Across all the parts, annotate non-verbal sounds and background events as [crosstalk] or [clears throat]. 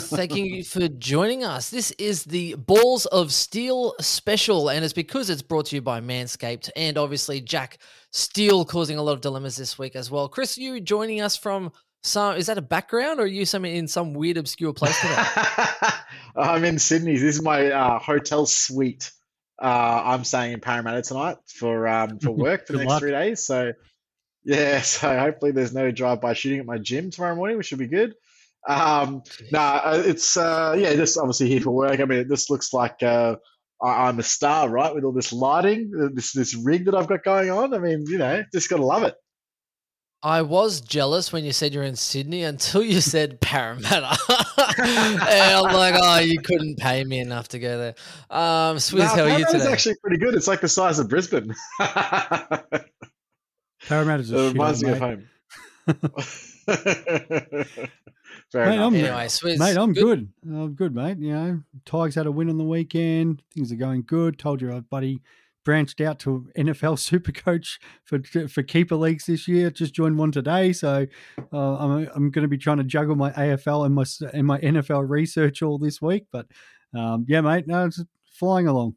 thank you for joining us. This is the Balls of Steel special, and it's because it's brought to you by Manscaped and obviously Jack Steele causing a lot of dilemmas this week as well. Chris, you joining us from some? Is that a background, or are you some in some weird obscure place today? [laughs] I'm in Sydney. This is my uh, hotel suite. Uh, I'm staying in Parramatta tonight for um, for [laughs] work for the next luck. three days. So yeah, [laughs] so hopefully there's no drive-by shooting at my gym tomorrow morning, which should be good. Um, nah, uh, it's uh, yeah, just obviously here for work. I mean, this looks like uh, I- I'm a star, right? With all this lighting, uh, this this rig that I've got going on. I mean, you know, just gotta love it. I was jealous when you said you're in Sydney until you [laughs] said Parramatta. [laughs] and I'm like, oh, you couldn't pay me enough to go there. Um, Swizz, Nah, how are you Parramatta's today? actually pretty good. It's like the size of Brisbane. Parramatta's a It shit reminds me mate. of home. [laughs] Fair Mate, enough. I'm- Anyway, Swizz, Mate, I'm good. I'm good, mate. You know, Tigers had a win on the weekend. Things are going good. Told you, our buddy branched out to NFL [laughs] super coach for for keeper leagues this year. Just joined one today, so uh, I'm I'm going to be trying to juggle my AFL and my and my NFL research all this week. But um, yeah, mate, no, it's flying along.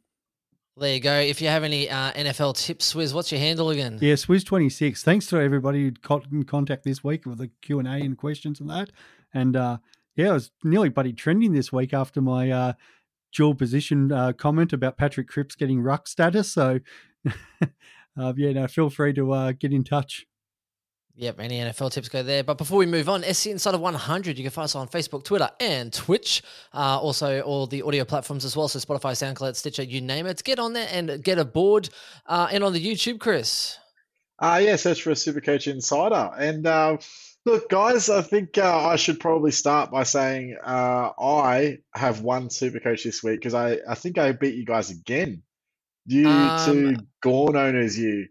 There you go. If you have any uh, NFL tips, Swizz, what's your handle again? Yeah, Swizz twenty six. Thanks to everybody who got in contact this week with the Q and A and questions and that. And uh, yeah, I was nearly buddy trending this week after my uh, dual position uh, comment about Patrick Cripps getting ruck status. So [laughs] uh, yeah, no, feel free to uh, get in touch. Yep, any NFL tips go there. But before we move on, SC Inside of 100, you can find us on Facebook, Twitter, and Twitch. Uh, also, all the audio platforms as well. So Spotify, SoundCloud, Stitcher, you name it. Get on there and get aboard. Uh, and on the YouTube, Chris. Uh, yeah, search for a Supercoach Insider. And uh, look, guys, I think uh, I should probably start by saying uh, I have one Supercoach this week because I, I think I beat you guys again. You Um, two Gorn owners, you.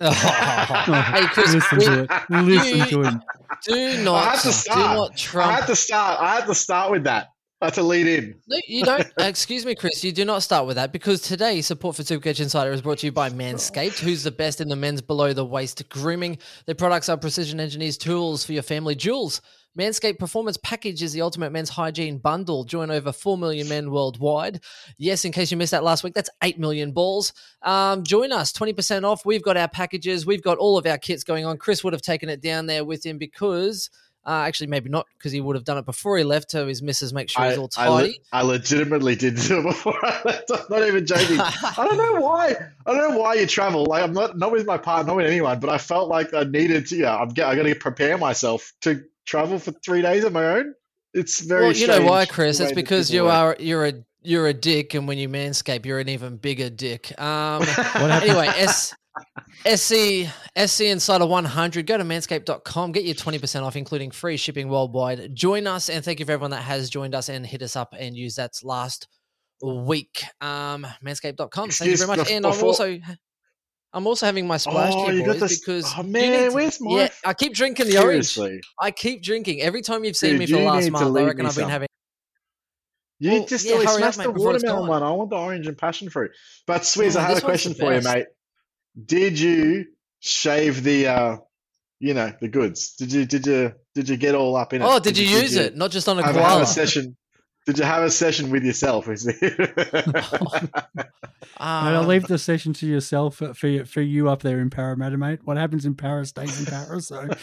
[laughs] hey, Chris, listen we- to it. Listen to him. do I not, had to do start. not I trump had to start. I had to start with that. I a lead in. No, you don't. [laughs] excuse me, Chris. You do not start with that because today support for Supercoach Insider is brought to you by Manscaped, who's the best in the men's below the waist grooming. Their products are precision engineered tools for your family jewels. Manscaped Performance Package is the ultimate men's hygiene bundle. Join over 4 million men worldwide. Yes, in case you missed that last week, that's 8 million balls. Um, join us, 20% off. We've got our packages, we've got all of our kits going on. Chris would have taken it down there with him because, uh, actually, maybe not because he would have done it before he left to his missus make sure he's all I, le- tidy. I legitimately did do it [laughs] before I left. I'm not even joking. [laughs] I don't know why. I don't know why you travel. Like I'm not not with my partner, not with anyone, but I felt like I needed to. Yeah, I'm. get- I got to prepare myself to travel for three days on my own. It's very. well, you know why, Chris? It's because you work. are you're a you're a dick, and when you manscape, you're an even bigger dick. Um, [laughs] anyway, S, SC SC Insider 100. Go to manscaped.com. Get your 20% off, including free shipping worldwide. Join us, and thank you for everyone that has joined us and hit us up and used that last week. Um, manscaped.com. Thank you very much. bef- And I'm also I'm also having my splash Oh, here, boys, this- because oh, man, to- where's my- yeah, I keep drinking the orange. I keep drinking. Every time you've seen Dude, me for the last month, I reckon I've been having. you Well, just yeah, really hurry up, mate, the watermelon one. I want the orange and passion fruit. But Swizz, Oh, I have a question for you, mate. Did you shave the, uh, you know, the goods? Did you did you did you get all up in it? Oh, did you use you it? Not just on a Have, have a session. Did you have a session with yourself? Is it? [laughs] Mate, I'll Um, leave the session to yourself for for you, for you up there in Parramatta, mate. What happens in Paris stays in Paris. So [laughs]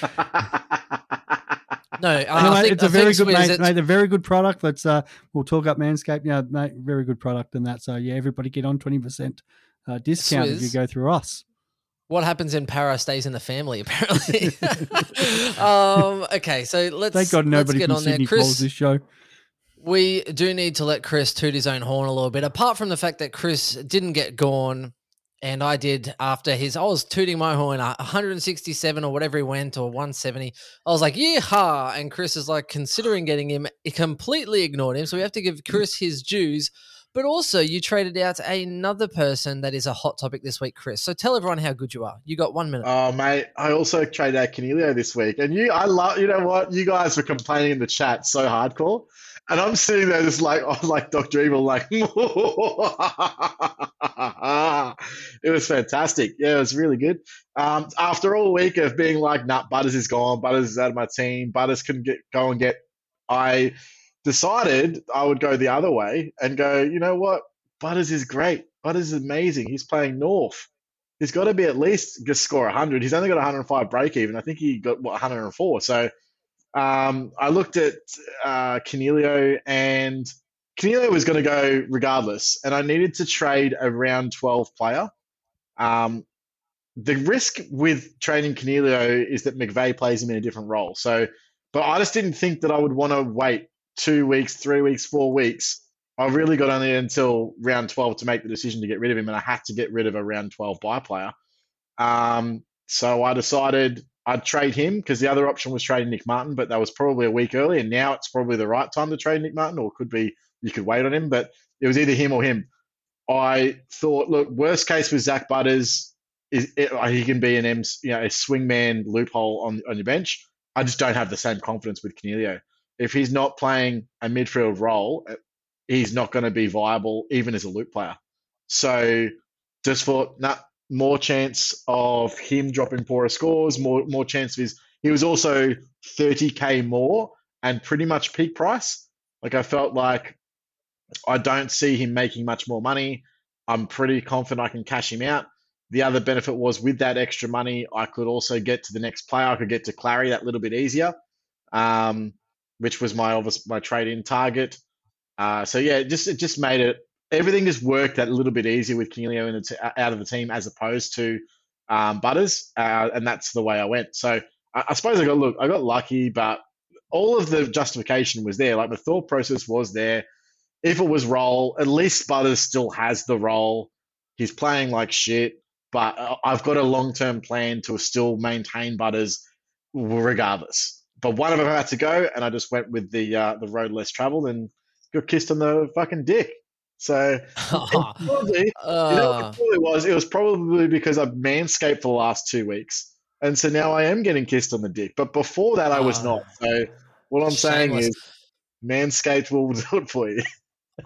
No, I, Anyway, I think, it's a I very think good, mate, it's- mate. A very good product. Let's uh, we'll talk up Manscaped. Yeah, mate, very good product and that. So yeah, everybody get on twenty percent uh, discount if you go through us. what happens in para stays in the family, [laughs] apparently. [laughs] um, okay, so let's Thank God let's nobody get from on there. Sydney Chris, this show. we do need to let Chris toot his own horn a little bit. Apart from the fact that Chris didn't get gone, And I did after his, I was tooting my horn, uh, 167 or whatever he went, or 170. I was like, yeehaw. And Chris is like, considering getting him, he completely ignored him. So we have to give Chris his dues. But also, you traded out another person that is a hot topic this week, Chris. So tell everyone how good you are. You got one minute. Oh, mate, I also traded out Coniglio this week. And you, I love, you know what? You guys were complaining in the chat so hardcore. And I'm sitting there just like, [laughs] oh, like Dr. Evil, like, [laughs] it was fantastic. Yeah, it was really good. Um, after all week of being like, nah, Butters is gone, Butters is out of my team, Butters can get go and get, I decided I would go the other way and go, you know what? Butters is great. Butters is amazing. He's playing North. He's got to be at least just score 100. He's only got 105 break even. I think he got what 104. So um, I looked at uh, Coniglio, and Coniglio was going to go regardless, and I needed to trade a round 12 player. Um, the risk with trading Coniglio is that McVeigh plays him in a different role. So, but I just didn't think that I would want to wait two weeks, three weeks, four weeks. I really got only until round 12 to make the decision to get rid of him, and I had to get rid of a round 12 buy player. Um, so I decided I'd trade him because the other option was trading Nick Martin, but that was probably a week early, and now it's probably the right time to trade Nick Martin, or could be you could wait on him, but it was either him or him. I thought, look, worst case with Zach Butters is it, he can be an M, you know, a swingman loophole on on your bench. I just don't have the same confidence with Coniglio. If he's not playing a midfield role, he's not going to be viable even as a loop player. So just thought, nah, more chance of him dropping poorer scores, more more chance of his. He was also 30k more and pretty much peak price. Like I felt like I don't see him making much more money. I'm pretty confident I can cash him out. The other benefit was with that extra money, I could also get to the next player. I could get to Clary that little bit easier, um, which was my obvious my trade in target. Uh, so yeah, it just it just made it everything just worked that little bit easier with Coniglio in the t- out of the team as opposed to um, Butters, uh, and that's the way I went. So I, I, suppose I got look, I got lucky, but all of the justification was there. Like the thought process was there. If it was role, at least Butters still has the role. He's playing like shit, but uh, I've got a long term plan to still maintain Butters regardless. But one of them had to go, and I just went with the uh, the road less traveled and got kissed on the fucking dick. So [laughs] probably, uh, you know what it probably was? It was probably because I've manscaped for the last two weeks. And so now I am getting kissed on the dick. But before that, I was uh, not. So what I'm shameless. saying is Manscaped will do it for you.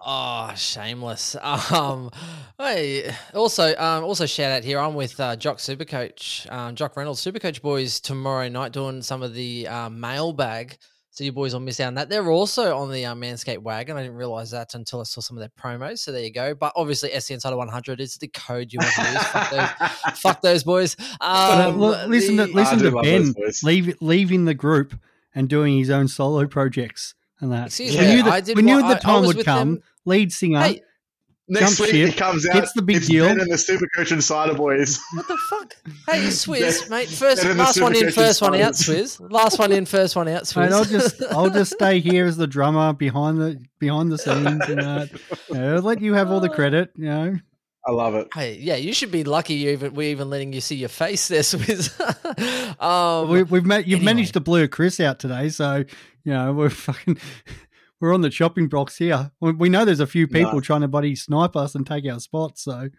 Oh, shameless. [laughs] Um, hey, also, um, also shout out here. I'm with uh, Jock Supercoach, um, Jock Reynolds Supercoach boys tomorrow night doing some of the uh, mailbag so you boys will miss out on that. They're also on the uh, Manscaped wagon. I didn't realize that until I saw some of their promos. So there you go. But obviously, SC Insider 100 is the code you want to use. fuck, those, [laughs] fuck those boys. Uh, um, listen the, to listen to Ben leave, leaving the group and doing his own solo projects and that. Excuse we me, knew that, we knew the time would come. Them. Lead singer. Hey, Next week ship, he comes out. It's the big it's deal. Ben and the Super Coach Cider boys. What the fuck? [laughs] Hey, Swizz, mate. First, last one in, first one out. Swizz. Last one in, first one out. Swizz. [laughs] Mate, I'll just, I'll just stay [laughs] here as the drummer behind the behind the scenes and that. You know, let you have all the credit. You know. I love it. Hey, yeah, you should be lucky you even we're even letting you see your face there, [laughs] Swizz. um, we, have met, you've anyway. managed to blur Chris out today, so you know we're [laughs] fucking we're on the chopping blocks here. We know there's a few people no. trying to buddy snipe us and take our spots. So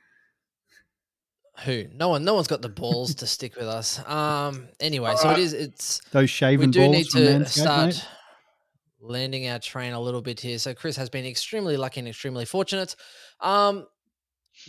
who? No one. No one's got the balls to stick with us. Um. Anyway, so it is. It's those shaven. We do need to start mate. landing our train a little bit here. So Chris has been extremely lucky and extremely fortunate. Um,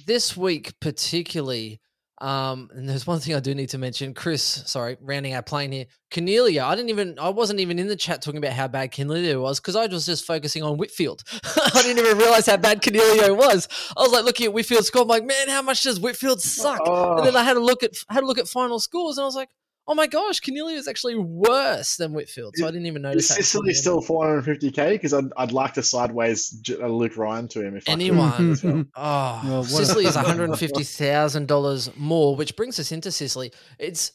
this week particularly, um, and there's one thing I do need to mention. Chris, sorry, rounding our plane here. Coniglio, I didn't even, I wasn't even in the chat talking about how bad Coniglio was because I was just focusing on Whitfield. [laughs] I didn't even realize how bad Coniglio was. I was like looking at Whitfield's score. I'm like, man, how much does Whitfield suck? Oh. And then I had a look at had a look at final scores, and I was like, oh my gosh, Coniglio is actually worse than Whitfield. So I didn't even notice. Is Sicily still 450k? Because I'd, I'd like to sideways uh, Luke Ryan to him. If anyone, [laughs] [laughs] oh, well, Sicily is [laughs] 150 thousand dollars more, which brings us into Sicily. It's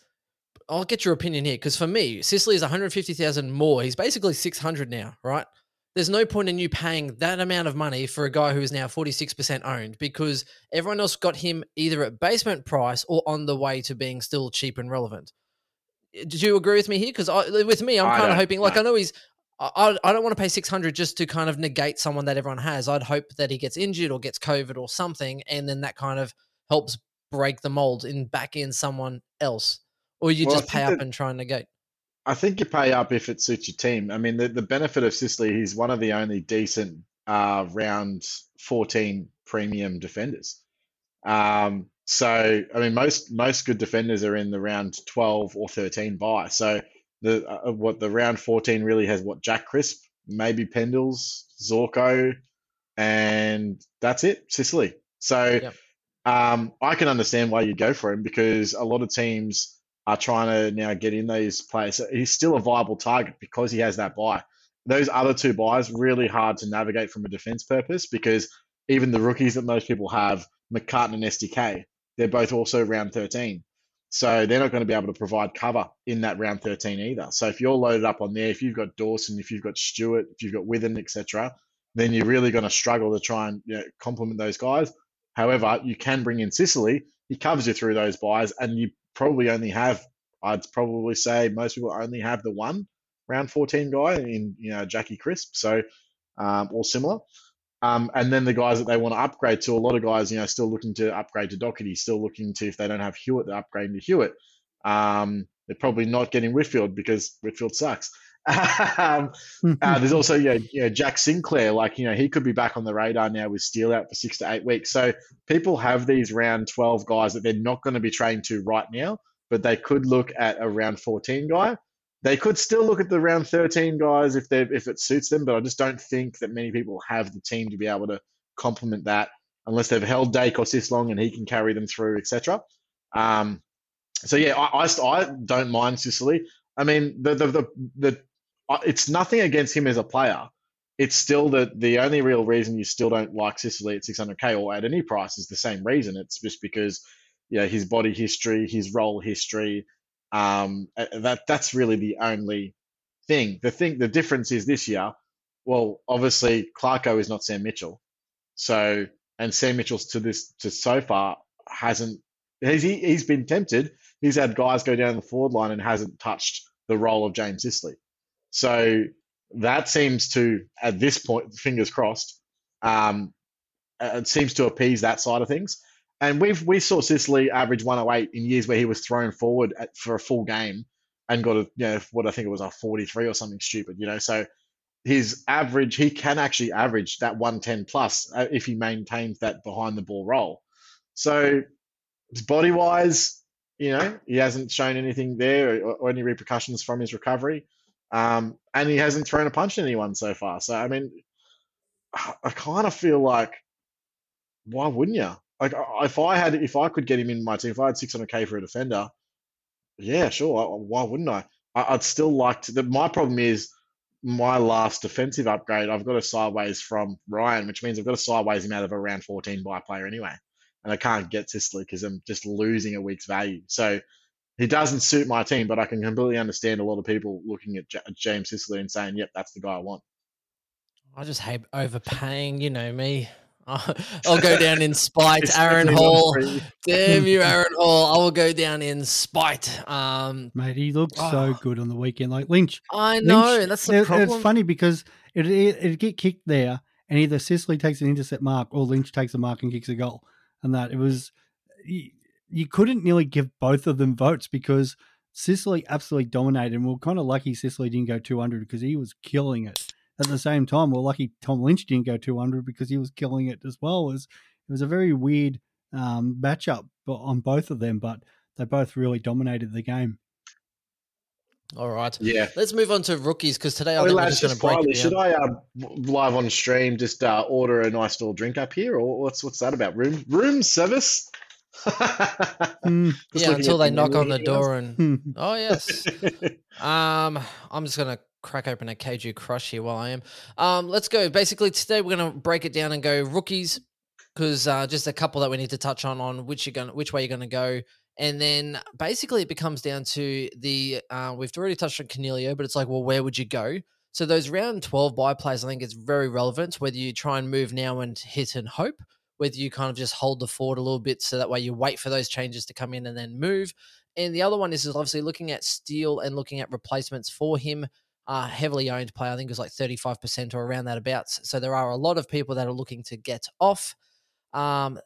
I'll get your opinion here because for me, Sicily is 150,000 more. He's basically 600 now, right? there's no point in you paying that amount of money for a guy who is now 46% owned because everyone else got him either at basement price or on the way to being still cheap and relevant. Did you agree with me here? Because with me, I'm kind of hoping, like, no. I know he's, I, I don't want to pay 600 just to kind of negate someone that everyone has. I'd hope that he gets injured or gets COVID or something, and then that kind of helps break the mold and back in someone else. Or you Well, just pay up that- and try and negate. I think you pay up if it suits your team. I mean, the, the benefit of Sicily, he's one of the only decent uh, round 14 premium defenders. Um, so, I mean, most most good defenders are in the round 12 or 13 by. So, the uh, what the round 14 really has what Jack Crisp, maybe Pendles, Zorko, and that's it, Sicily. So, Yep. um, I can understand why you go for him because a lot of teams are trying to now get in those players. So He's still a viable target because he has that buy. Those other two buys really hard to navigate from a defense purpose because even the rookies that most people have, McCartan and SDK, they're both also round 13. So they're not going to be able to provide cover in that round 13 either. So if you're loaded up on there, if you've got Dawson, if you've got Stewart, if you've got Withen, etc., then you're really going to struggle to try and you know, complement those guys. However, you can bring in Sicily. He covers you through those buys, and you probably only have, I'd probably say most people only have the one round 14 guy in, you know, Jackie Crisp. So, um, or similar. Um, and then the guys that they want to upgrade to, a lot of guys, you know, still looking to upgrade to Docherty, still looking to, if they don't have Hewitt, they're upgrading to Hewitt. Um, they're probably not getting Whitfield because Whitfield sucks. [laughs] um, [laughs] uh, there's also, yeah, you know, Jack Sinclair, like, you know, he could be back on the radar now with Steele out for six to eight weeks. So people have these round 12 guys that they're not going to be trained to right now, but they could look at a round 14 guy. They could still look at the round 13 guys if they if it suits them, but I just don't think that many people have the team to be able to complement that unless they've held Dake or Sislong and he can carry them through, etc. Um, so yeah, I, I, I don't mind Sicily. I mean, the the the, the uh, it's nothing against him as a player. It's still the the only real reason you still don't like Sicily at 600k or at any price is the same reason. It's just because you know his body history, his role history. Um, that that's really the only thing. The thing, the difference is this year. Well, obviously Clarko is not Sam Mitchell, so and Sam Mitchell's to this to so far hasn't. He's he, he's been tempted. He's had guys go down the forward line and hasn't touched the role of James Sicily. So that seems to, at this point, fingers crossed, um, it seems to appease that side of things. And we've we saw Sicily average 108 in years where he was thrown forward at, for a full game and got a you know what I think it was a 43 or something stupid. You know, so his average he can actually average that 110 plus uh, if he maintains that behind the ball role. So body wise, you know, he hasn't shown anything there or, or any repercussions from his recovery. Um, and he hasn't thrown a punch at anyone so far. So I mean, I kind of feel like, why wouldn't you? Like, if I had, if I could get him in my team, if I had 600k for a defender, yeah, sure. Why wouldn't I? I I'd still like to. The, my problem is my last defensive upgrade. I've got a sideways from Ryan, which means I've got to sideways him out of a round 14 by player anyway, and I can't get Sicily because I'm just losing a week's value. So he doesn't suit my team, but I can completely understand a lot of people looking at J- James Sicily and saying, "Yep, that's the guy I want." I just hate overpaying. You know me. [laughs] I'll go down in spite, Aaron Hall. [laughs] Damn you, Aaron Hall. I will go down in spite. Um, Mate, he looked so Oh. good on the weekend. Like Lynch, I know Lynch- that's the it- problem. It's funny because it it it'd get kicked there, and either Sicily takes an intercept mark or Lynch takes a mark and kicks a goal. And that it was you, you couldn't nearly give both of them votes because Sicily absolutely dominated. And we're kind of lucky Sicily didn't go 200 because he was killing it. At the same time, we're lucky Tom Lynch didn't go 200 because he was killing it as well. It was it was a very weird um, matchup on both of them, but they both really dominated the game. All right. Yeah. Let's move on to rookies because today I Hey, think we're just going to break quietly, it should. I uh, live on stream just uh, order a nice little drink up here, or what's what's that about? Room room service? [laughs] Hmm, yeah, until they knock on the door and hmm. oh yes. [laughs] Um, I'm just gonna crack open a KG Crush here while I am. Um, let's go. Basically, today we're gonna break it down and go rookies because uh, just a couple that we need to touch on on which you're gonna which way you're gonna go, and then basically it becomes down to the uh, we've already touched on Coniglio, but it's like, well, where would you go? So those round 12 buy plays, I think it's very relevant whether you try and move now and hit and hope, whether you kind of just hold the fort a little bit so that way you wait for those changes to come in and then move. And the other one is, is obviously looking at Steele and looking at replacements for him. Uh, heavily owned play, I think it was like 35% or around that about. So there are a lot of people that are looking to get off um,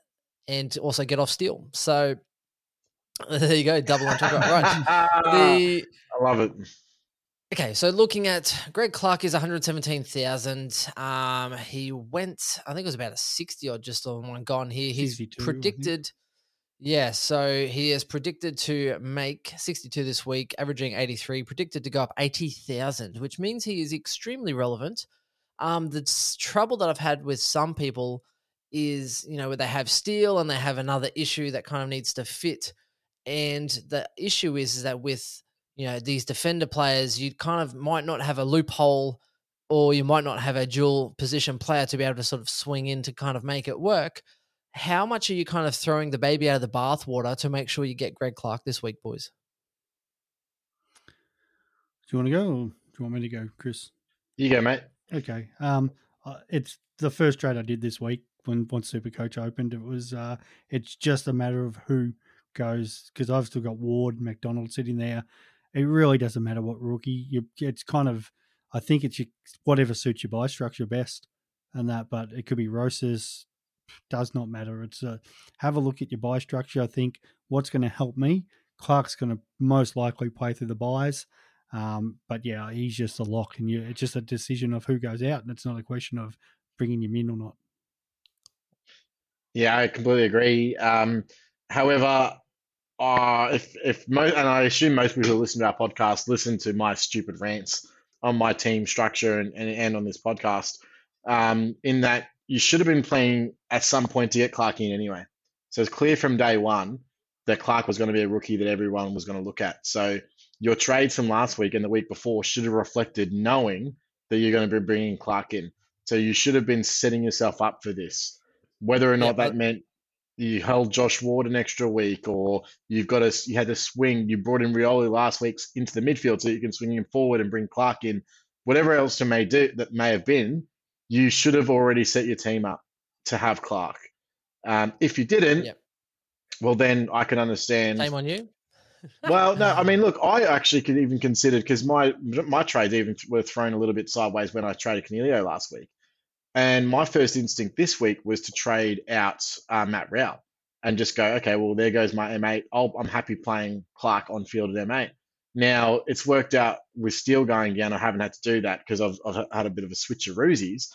and also get off Steele. So [laughs] there you go, double on top right. The, [laughs] I love it. Okay, so looking at Greg Clark is 117,000. Um, he went, I think it was about a 60 or just on one gone here. He's predicted, yeah, so he is predicted to make 62 this week, averaging 83, predicted to go up 80,000, which means he is extremely relevant. Um, the trouble that I've had with some people is, you know, where they have Steele and they have another issue that kind of needs to fit. And the issue is, is that with you know these defender players, you kind of might not have a loophole, or you might not have a dual position player to be able to sort of swing in to kind of make it work. How much are you kind of throwing the baby out of the bathwater to make sure you get Greg Clark this week, boys? Do you want to go, or do you want me to go, Chris? You go, mate. Okay. Um, uh, it's the first trade I did this week when once Super Coach opened. It was uh, it's just a matter of who goes because I've still got Ward, McDonald sitting there, it really doesn't matter what rookie. You, it's kind of, I think it's your, whatever suits your buy structure best, and that. But it could be Rosas. Does not matter. It's a have a look at your buy structure. I think what's going to help me. Clark's going to most likely play through the buys. Um, but yeah, he's just a lock, and you, it's just a decision of who goes out, and it's not a question of bringing him in or not. Yeah, I completely agree. Um, however, uh, if if mo- and I assume most people who listen to our podcast listen to my stupid rants on my team structure and, and, and on this podcast, um, in that you should have been playing at some point to get Clark in anyway. So it's clear from day one that Clark was going to be a rookie that everyone was going to look at. So your trades from last week and the week before should have reflected knowing that you're going to be bringing Clark in. So you should have been setting yourself up for this. Whether or not yeah, that meant you held Josh Ward an extra week, or you've got a you had to swing. You brought in Rioli last week into the midfield so you can swing him forward and bring Clark in. Whatever else you may do that may have been, you should have already set your team up to have Clark. Um, if you didn't, yep. well then I can understand. Shame on you. [laughs] well, no, I mean, look, I actually could even consider because my my trades even were thrown a little bit sideways when I traded Coniglio last week. And my first instinct this week was to trade out uh, Matt Rowell and just go, okay, well, there goes my M8. i am happy playing Clark on field at M8. Now, it's worked out with Steele going down. I haven't had to do that because I've, I've had a bit of a switch of roozies,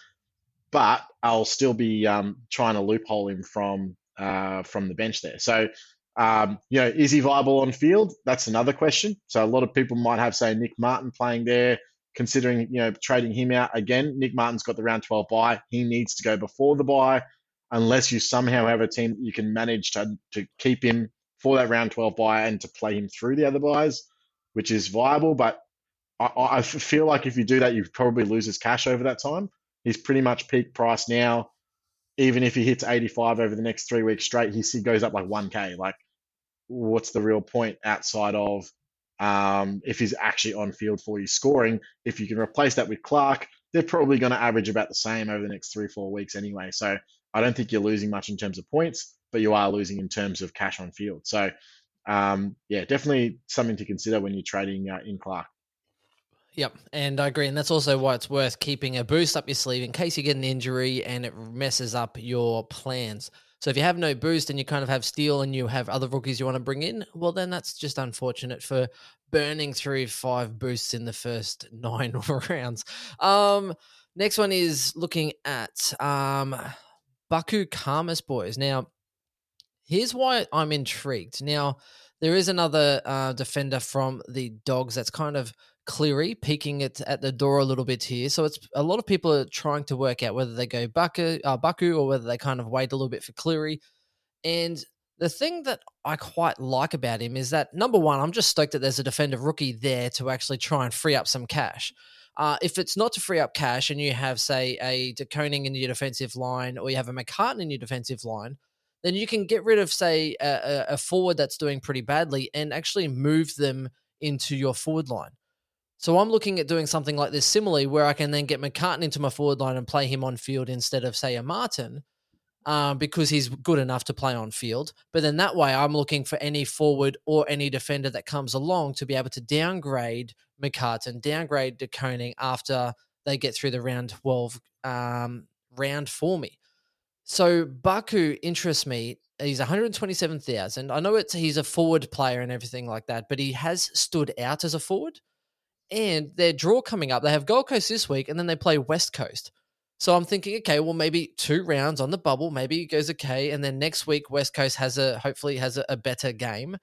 but I'll still be um, trying to loophole him from uh, from the bench there. So, um, you know, is he viable on field? That's another question. So a lot of people might have, say, Nick Martin playing there considering you know trading him out again. Nick Martin's got the round 12 buy. He needs to go before the buy, unless you somehow have a team that you can manage to to keep him for that round 12 buy and to play him through the other buys, which is viable. But I, I feel like if you do that, you probably lose his cash over that time. He's pretty much peak price now. Even if he hits 85 over the next three weeks straight, he goes up like 1k. Like, what's the real point outside of um, if he's actually on field for you scoring. If you can replace that with Clark, they're probably going to average about the same over the next three, four weeks anyway. So I don't think you're losing much in terms of points, but you are losing in terms of cash on field. So um, yeah, definitely something to consider when you're trading uh, in Clark. Yep, and I agree, and that's also why it's worth keeping a boost up your sleeve in case you get an injury and it messes up your plans. So if you have no boost and you kind of have Steele and you have other rookies you want to bring in, well, then that's just unfortunate for burning through five boosts in the first [laughs] nine [laughs] rounds. Um, next one is looking at um, Baku Khamis boys. Now, here's why I'm intrigued. Now, there is another uh, defender from the Dogs that's kind of Cleary peeking it at the door a little bit here. So it's a lot of people are trying to work out whether they go Buku, uh, Buku or whether they kind of wait a little bit for Cleary. And the thing that I quite like about him is that number one, I'm just stoked that there's a defender rookie there to actually try and free up some cash. Uh, if it's not to free up cash and you have, say, a De Koning in your defensive line or you have a McCartan in your defensive line, then you can get rid of, say, a, a forward that's doing pretty badly and actually move them into your forward line. So I'm looking at doing something like this similarly, where I can then get McCartan into my forward line and play him on field instead of say a Martin, um, because he's good enough to play on field. But then that way, I'm looking for any forward or any defender that comes along to be able to downgrade McCartan, downgrade De Koning after they get through the round 12 um, round for me. So Buku interests me. He's 127,000. I know it's he's a forward player and everything like that, but he has stood out as a forward. And their draw coming up, they have Gold Coast this week, and then they play West Coast. So I'm thinking, okay, well maybe two rounds on the bubble, maybe it goes okay, and then next week West Coast has a hopefully has a, a better game.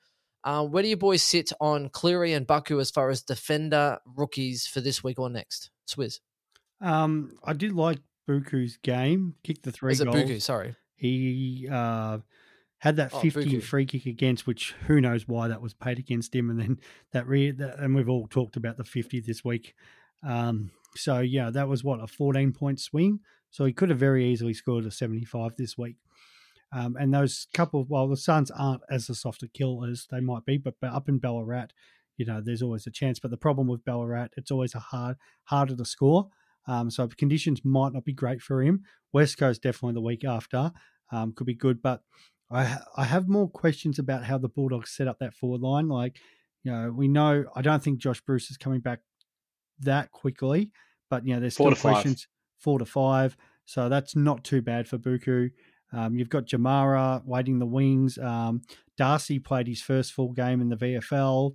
Uh, where do you boys sit on Cleary and Buku as far as defender rookies for this week or next? Swizz. Um, I did like Buku's game. Kicked the three Is goals. Buku? Sorry. He uh, had that Oh, 50 Buku. free kick against, which who knows why that was paid against him. And then [laughs] that, re- that and we've all talked about the 50 this week. Um, so, yeah, that was what, a 14 point swing. So he could have very easily scored a 75 this week. Um, and those couple, while the Suns aren't as a softer kill as they might be, but, but up in Ballarat, you know, there's always a chance. But the problem with Ballarat, it's always a hard, harder to score. Um, so conditions might not be great for him. West Coast definitely the week after um, could be good, but I ha- I have more questions about how the Bulldogs set up that forward line. Like, you know, we know I don't think Josh Bruce is coming back that quickly, but you know, there's Four still to five. questions. Four to five, so that's not too bad for Buku. Um, you've got Jamarra waiting the wings. Um, Darcy played his first full game in the VFL.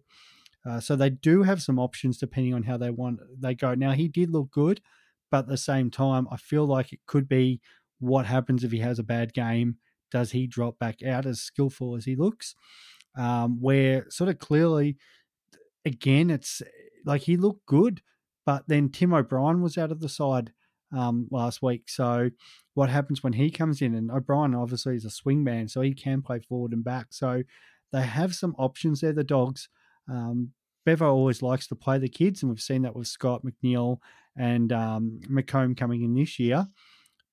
Uh, so they do have some options depending on how they want they go. Now he did look good, but at the same time, I feel like it could be what happens if he has a bad game. Does he drop back out as skillful as he looks? Um, where sort of clearly, again, it's like he looked good, but then Tim O'Brien was out of the side um, last week. So what happens when he comes in? And O'Brien obviously is a swing man, so he can play forward and back. So they have some options there, the dogs. Um, Bevo always likes to play the kids, and we've seen that with Scott McNeil and um, McComb coming in this year.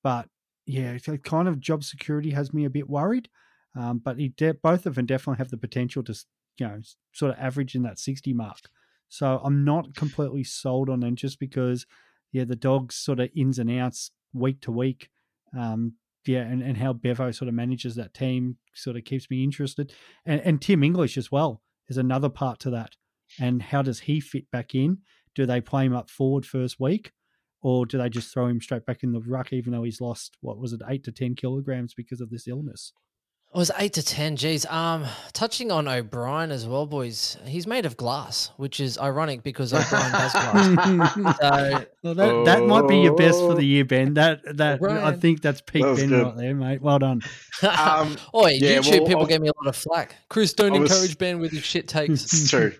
But yeah, kind of job security has me a bit worried. Um, but de- both of them definitely have the potential to, you know, sort of average in that 60 mark. So I'm not completely sold on them just because, yeah, the dogs sort of ins and outs week to week. Um, yeah, and, and how Bevo sort of manages that team sort of keeps me interested. And, and Tim English as well is another part to that. And how does he fit back in? Do they play him up forward first week? Or do they just throw him straight back in the ruck, even though he's lost, what was it, eight to 10 kilograms because of this illness? It was eight to ten. Geez, um, touching on O'Brien as well, boys. He's made of glass, which is ironic because O'Brien does glass. [laughs] So Well, that, that might be your best for the year, Ben. That that I think that's peak That Ben good. right there, mate. Well done. [laughs] Um, Oi, yeah, YouTube well, people I- gave me a lot of flack. Chris, don't I was- encourage Ben with his shit takes. It's [laughs] true.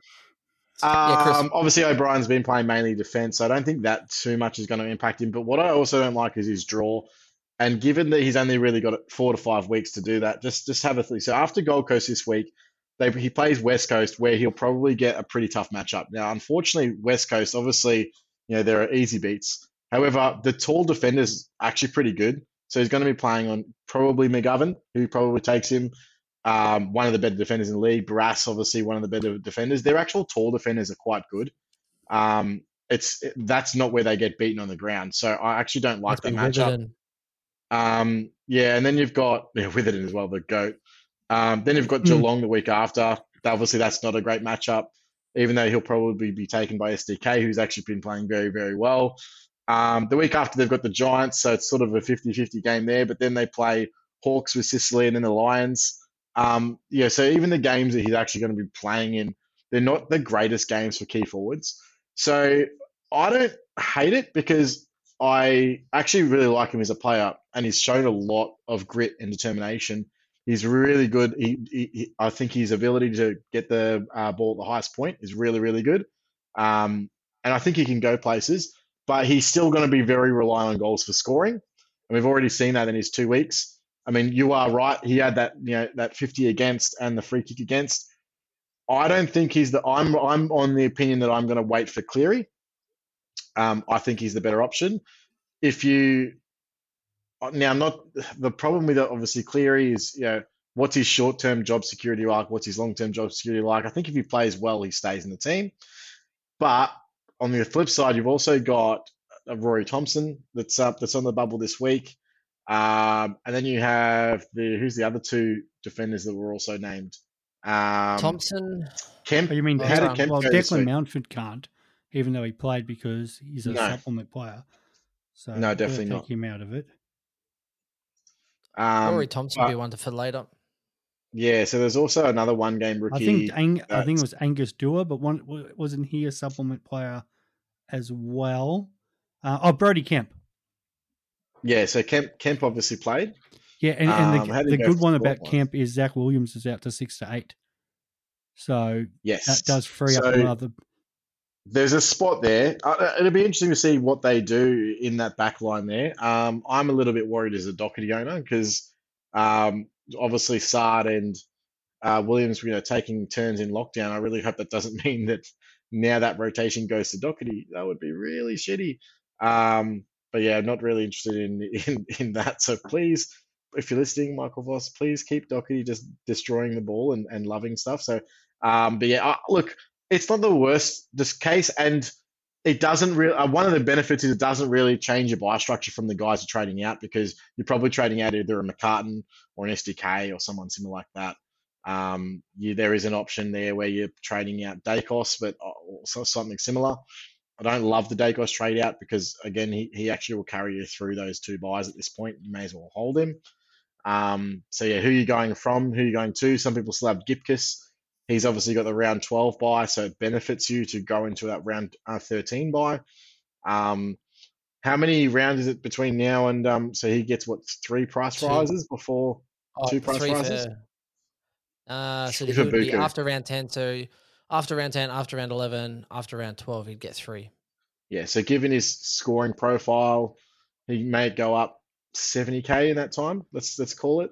Um, obviously, O'Brien's been playing mainly defense, so I don't think that too much is going to impact him. But what I also don't like is his draw. And given that he's only really got four to five weeks to do that, just just have a think. So after Gold Coast this week, they, he plays West Coast, where he'll probably get a pretty tough matchup. Now, unfortunately, West Coast, obviously, you know there are easy beats. However, the tall defender's actually pretty good. So he's going to be playing on probably McGovern, who probably takes him um, one of the better defenders in the league. Barrass, obviously, one of the better defenders. Their actual tall defenders are quite good. Um, it's that's not where they get beaten on the ground. So I actually don't like that matchup. Um, yeah, and then you've got yeah, Witherden as well, the goat. Um, then you've got Mm. Geelong the week after. Obviously, that's not a great matchup, even though he'll probably be taken by SDK, who's actually been playing very, very well. Um, the week after, they've got the Giants, so it's sort of a 50 50 game there, but then they play Hawks with Sicily and then the Lions. Um, yeah, so even the games that he's actually going to be playing in, they're not the greatest games for key forwards. So I don't hate it because I actually really like him as a player, and he's shown a lot of grit and determination. He's really good. He, he, he- I think his ability to get the uh, ball at the highest point is really, really good. Um, and I think he can go places, but he's still going to be very reliant on goals for scoring. And we've already seen that in his two weeks. I mean, you are right. He had that, you know, that 50 against and the free kick against. I don't think he's the. I'm I'm on the opinion that I'm going to wait for Cleary. Um, I think he's the better option. If you now, not the problem with obviously Cleary is, you know, what's his short term job security like? What's his long term job security like? I think if he plays well, he stays in the team. But on the flip side, you've also got uh, Rory Thompson that's up that's on the bubble this week, um, and then you have the who's the other two defenders that were also named. Um, Thompson. Kemp. Oh, you mean how did um, Kemp well, go this Declan? Mountford can't, even though he played because he's a No. supplement player. So No, definitely take not. him out of it. Um, Rory Thompson would be but- one to for later. Yeah, so there's also another one game rookie. I think Ang- I think it was Angus Dewar, but one wasn't he a supplement player as well? Uh, oh, Brody Kemp. Yeah, so Kemp Kemp obviously played. Yeah, and, Um, and how the, go good one about? Kemp is Zach Williams is out to six to eight, so Yes, that does free up another. there's a spot there. Uh, it'll be interesting to see what they do in that back line there. Um, I'm a little bit worried as a Docherty owner because um, obviously Saad and uh, Williams, you know, taking turns in lockdown. I really hope that doesn't [laughs] mean that now that rotation goes to Docherty. That would be really shitty. Um, but yeah, I'm not really interested in, [laughs] in in that. So please, if you're listening, Michael Voss, please keep Docherty just destroying the ball and, and loving stuff. So, um, but yeah, uh, look, it's not the worst this case, and it doesn't really. Uh, one of the benefits is it doesn't really change your buy structure from the guys who are trading out because you're probably trading out either a McCartan or an SDK or someone similar like that. Um, you, there is an option there where you're trading out Daicos, but uh, also something similar. I don't love the Daicos trade out because again, he, he actually will carry you through those two buys at this point. You may as well hold him. Um, so yeah, who are you going from? Who are you going to? Some people still have Gipkus. He's obviously got the round 12 buy, so it benefits you to go into that round uh, 13 buy. Um, how many rounds is it between now and um, so he gets what three price Two. rises before? Oh, Two price rises? for- Uh, so he would be after round ten. So after round ten, after round eleven, after round twelve, he'd get three. Yeah, so given his scoring profile, he may go up 70k in that time. Let's let's call it.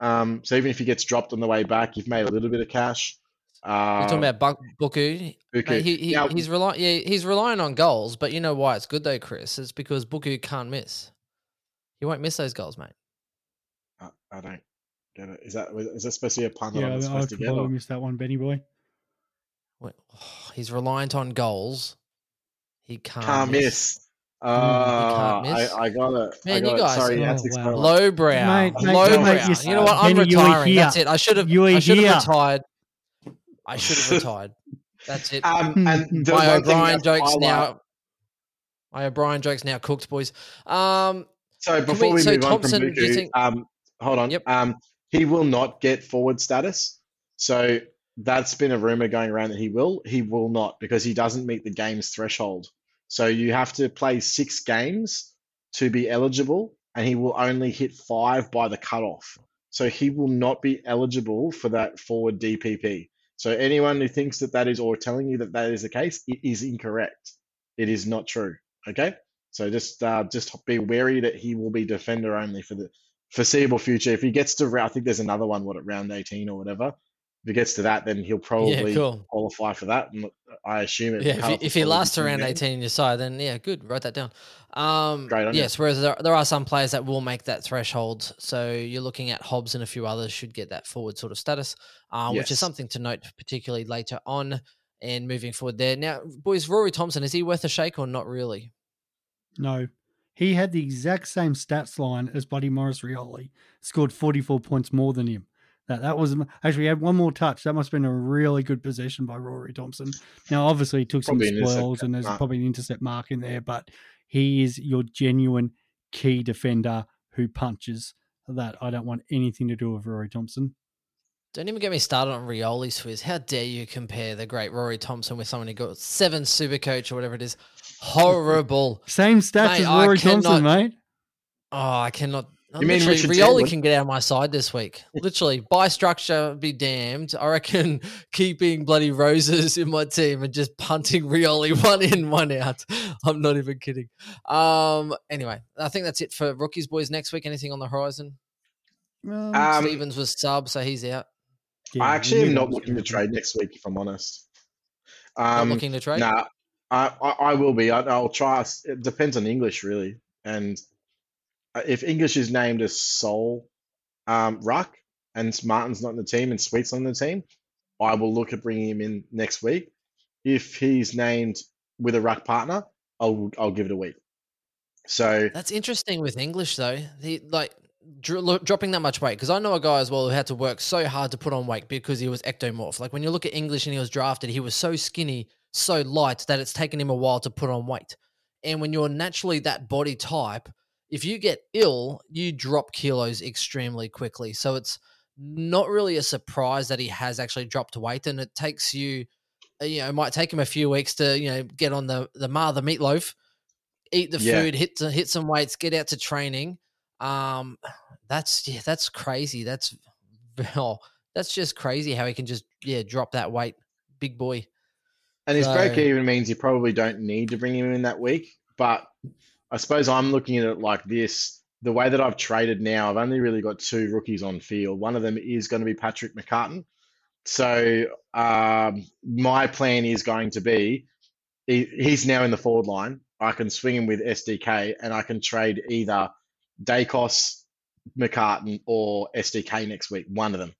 Um, so even if he gets dropped on the way back, you've made a little bit of cash. Uh, You're talking about Buck, Buku. Buku. Mate, he, he, Now- he's relying. Yeah, he's relying on goals, but you know why it's good though, Chris? It's because Buku can't miss. He won't miss those goals, mate. I, I don't get it. Is that is that supposed to be a pun that Yeah, I'm I, I supposed to get? probably or- missed that one, Benny boy. Wait, [sighs] he's reliant on goals. He can't, Can't miss. miss. Uh, can't miss. I, I got it. Man, got you it. guys Sorry, are- you had to Oh, explain wow. it. Lowbrow, Mate, mate, lowbrow. mate, You, you know what? I'm Kenny, retiring. That's it. I should have. You were I should have retired. I should have [laughs] retired. That's it. Um, and My O'Brien jokes highlight- now. My O'Brien jokes now cooked, boys. Um, So before we, so move on Thompson, from do Buku, think- um, hold on. Yep. Um, he will not get forward status. So that's been a rumor going around that he will. He will not because he doesn't meet the game's threshold. So you have to play six games to be eligible, and he will only hit five by the cutoff. So he will not be eligible for that forward DPP. So anyone who thinks that that is or telling you that that is the case, it is incorrect. It is not true. Okay. So just uh, just be wary that he will be defender only for the foreseeable future. If he gets to, I think there's another one, what at round 18 or whatever. If he gets to that, then he'll probably cool. qualify for that. And I assume it. yeah, if he, if he lasts around games. 18 in your side, then yeah, good. Write that down. Um, Great on you. yes, whereas there, there are some players that will make that threshold. So you're looking at Hobbs and a few others should get that forward sort of status, uh, which is something to note, particularly later on and moving forward there. Now, boys, Rory Thompson, is he worth a shake or not really? No. He had the exact same stats line as Buddy Maurice Rioli, scored 44 points more than him. That, that was actually he had one more touch. That must have been a really good possession by Rory Thompson. Now, obviously, he took Probably some an spoils and there's mark. probably an intercept mark in there, but he is your genuine key defender who punches. That I don't want anything to do with Rory Thompson. Don't even get me started on Rioli Swizz. How dare you compare the great Rory Thompson with someone who got seven super coach or whatever it is? [laughs] Horrible. Same stats Mate, as I Rory Thompson, mate. Oh, I cannot. You mean Richard Rioli Chamberlain? can get out of my side this week. Literally, by structure, be damned. I reckon [laughs] keeping bloody roses in my team and just punting Rioli [laughs] one in, one out. I'm not even kidding. Um. Anyway, I think that's it for rookies, boys. Next week, anything on the horizon? Um, Um, Stevens was sub, so he's out. yeah, I actually am not looking gonna trade next week, if I'm honest. Not Um, looking to trade. Nah, I, I, I will be. I, I'll try. It depends on English, really. And if English is named as sole um, ruck and Martin's not in the team and Sweet's on the team, I will look at bringing him in next week. If he's named with a ruck partner, I'll I'll give it a week. So That's interesting with English though. He like dr- dropping that much weight because I know a guy as well who had to work so hard to put on weight because he was ectomorph. Like when you look at English and he was drafted, he was so skinny, so light that it's taken him a while to put on weight. And when you're naturally that body type, if you get ill, you drop kilos extremely quickly. So it's not really a surprise that he has actually dropped weight, and it takes you, uh, you know, it might take him a few weeks to you know get on the the mar the meatloaf, eat the Yeah. food, hit to, hit some weights, get out to training. Um, that's yeah, that's crazy. That's [laughs] oh, that's just crazy how he can just yeah drop that weight, big boy. And his So- break even means you probably don't need to bring him in that week. But I suppose I'm looking at it like this. The way that I've traded now, I've only really got two rookies on field. One of them is going to be Patrick McCartin. So um, my plan is going to be he, he's now in the forward line. I can swing him with SDK and I can trade either Daicos, McCartin, or SDK next week, one of them.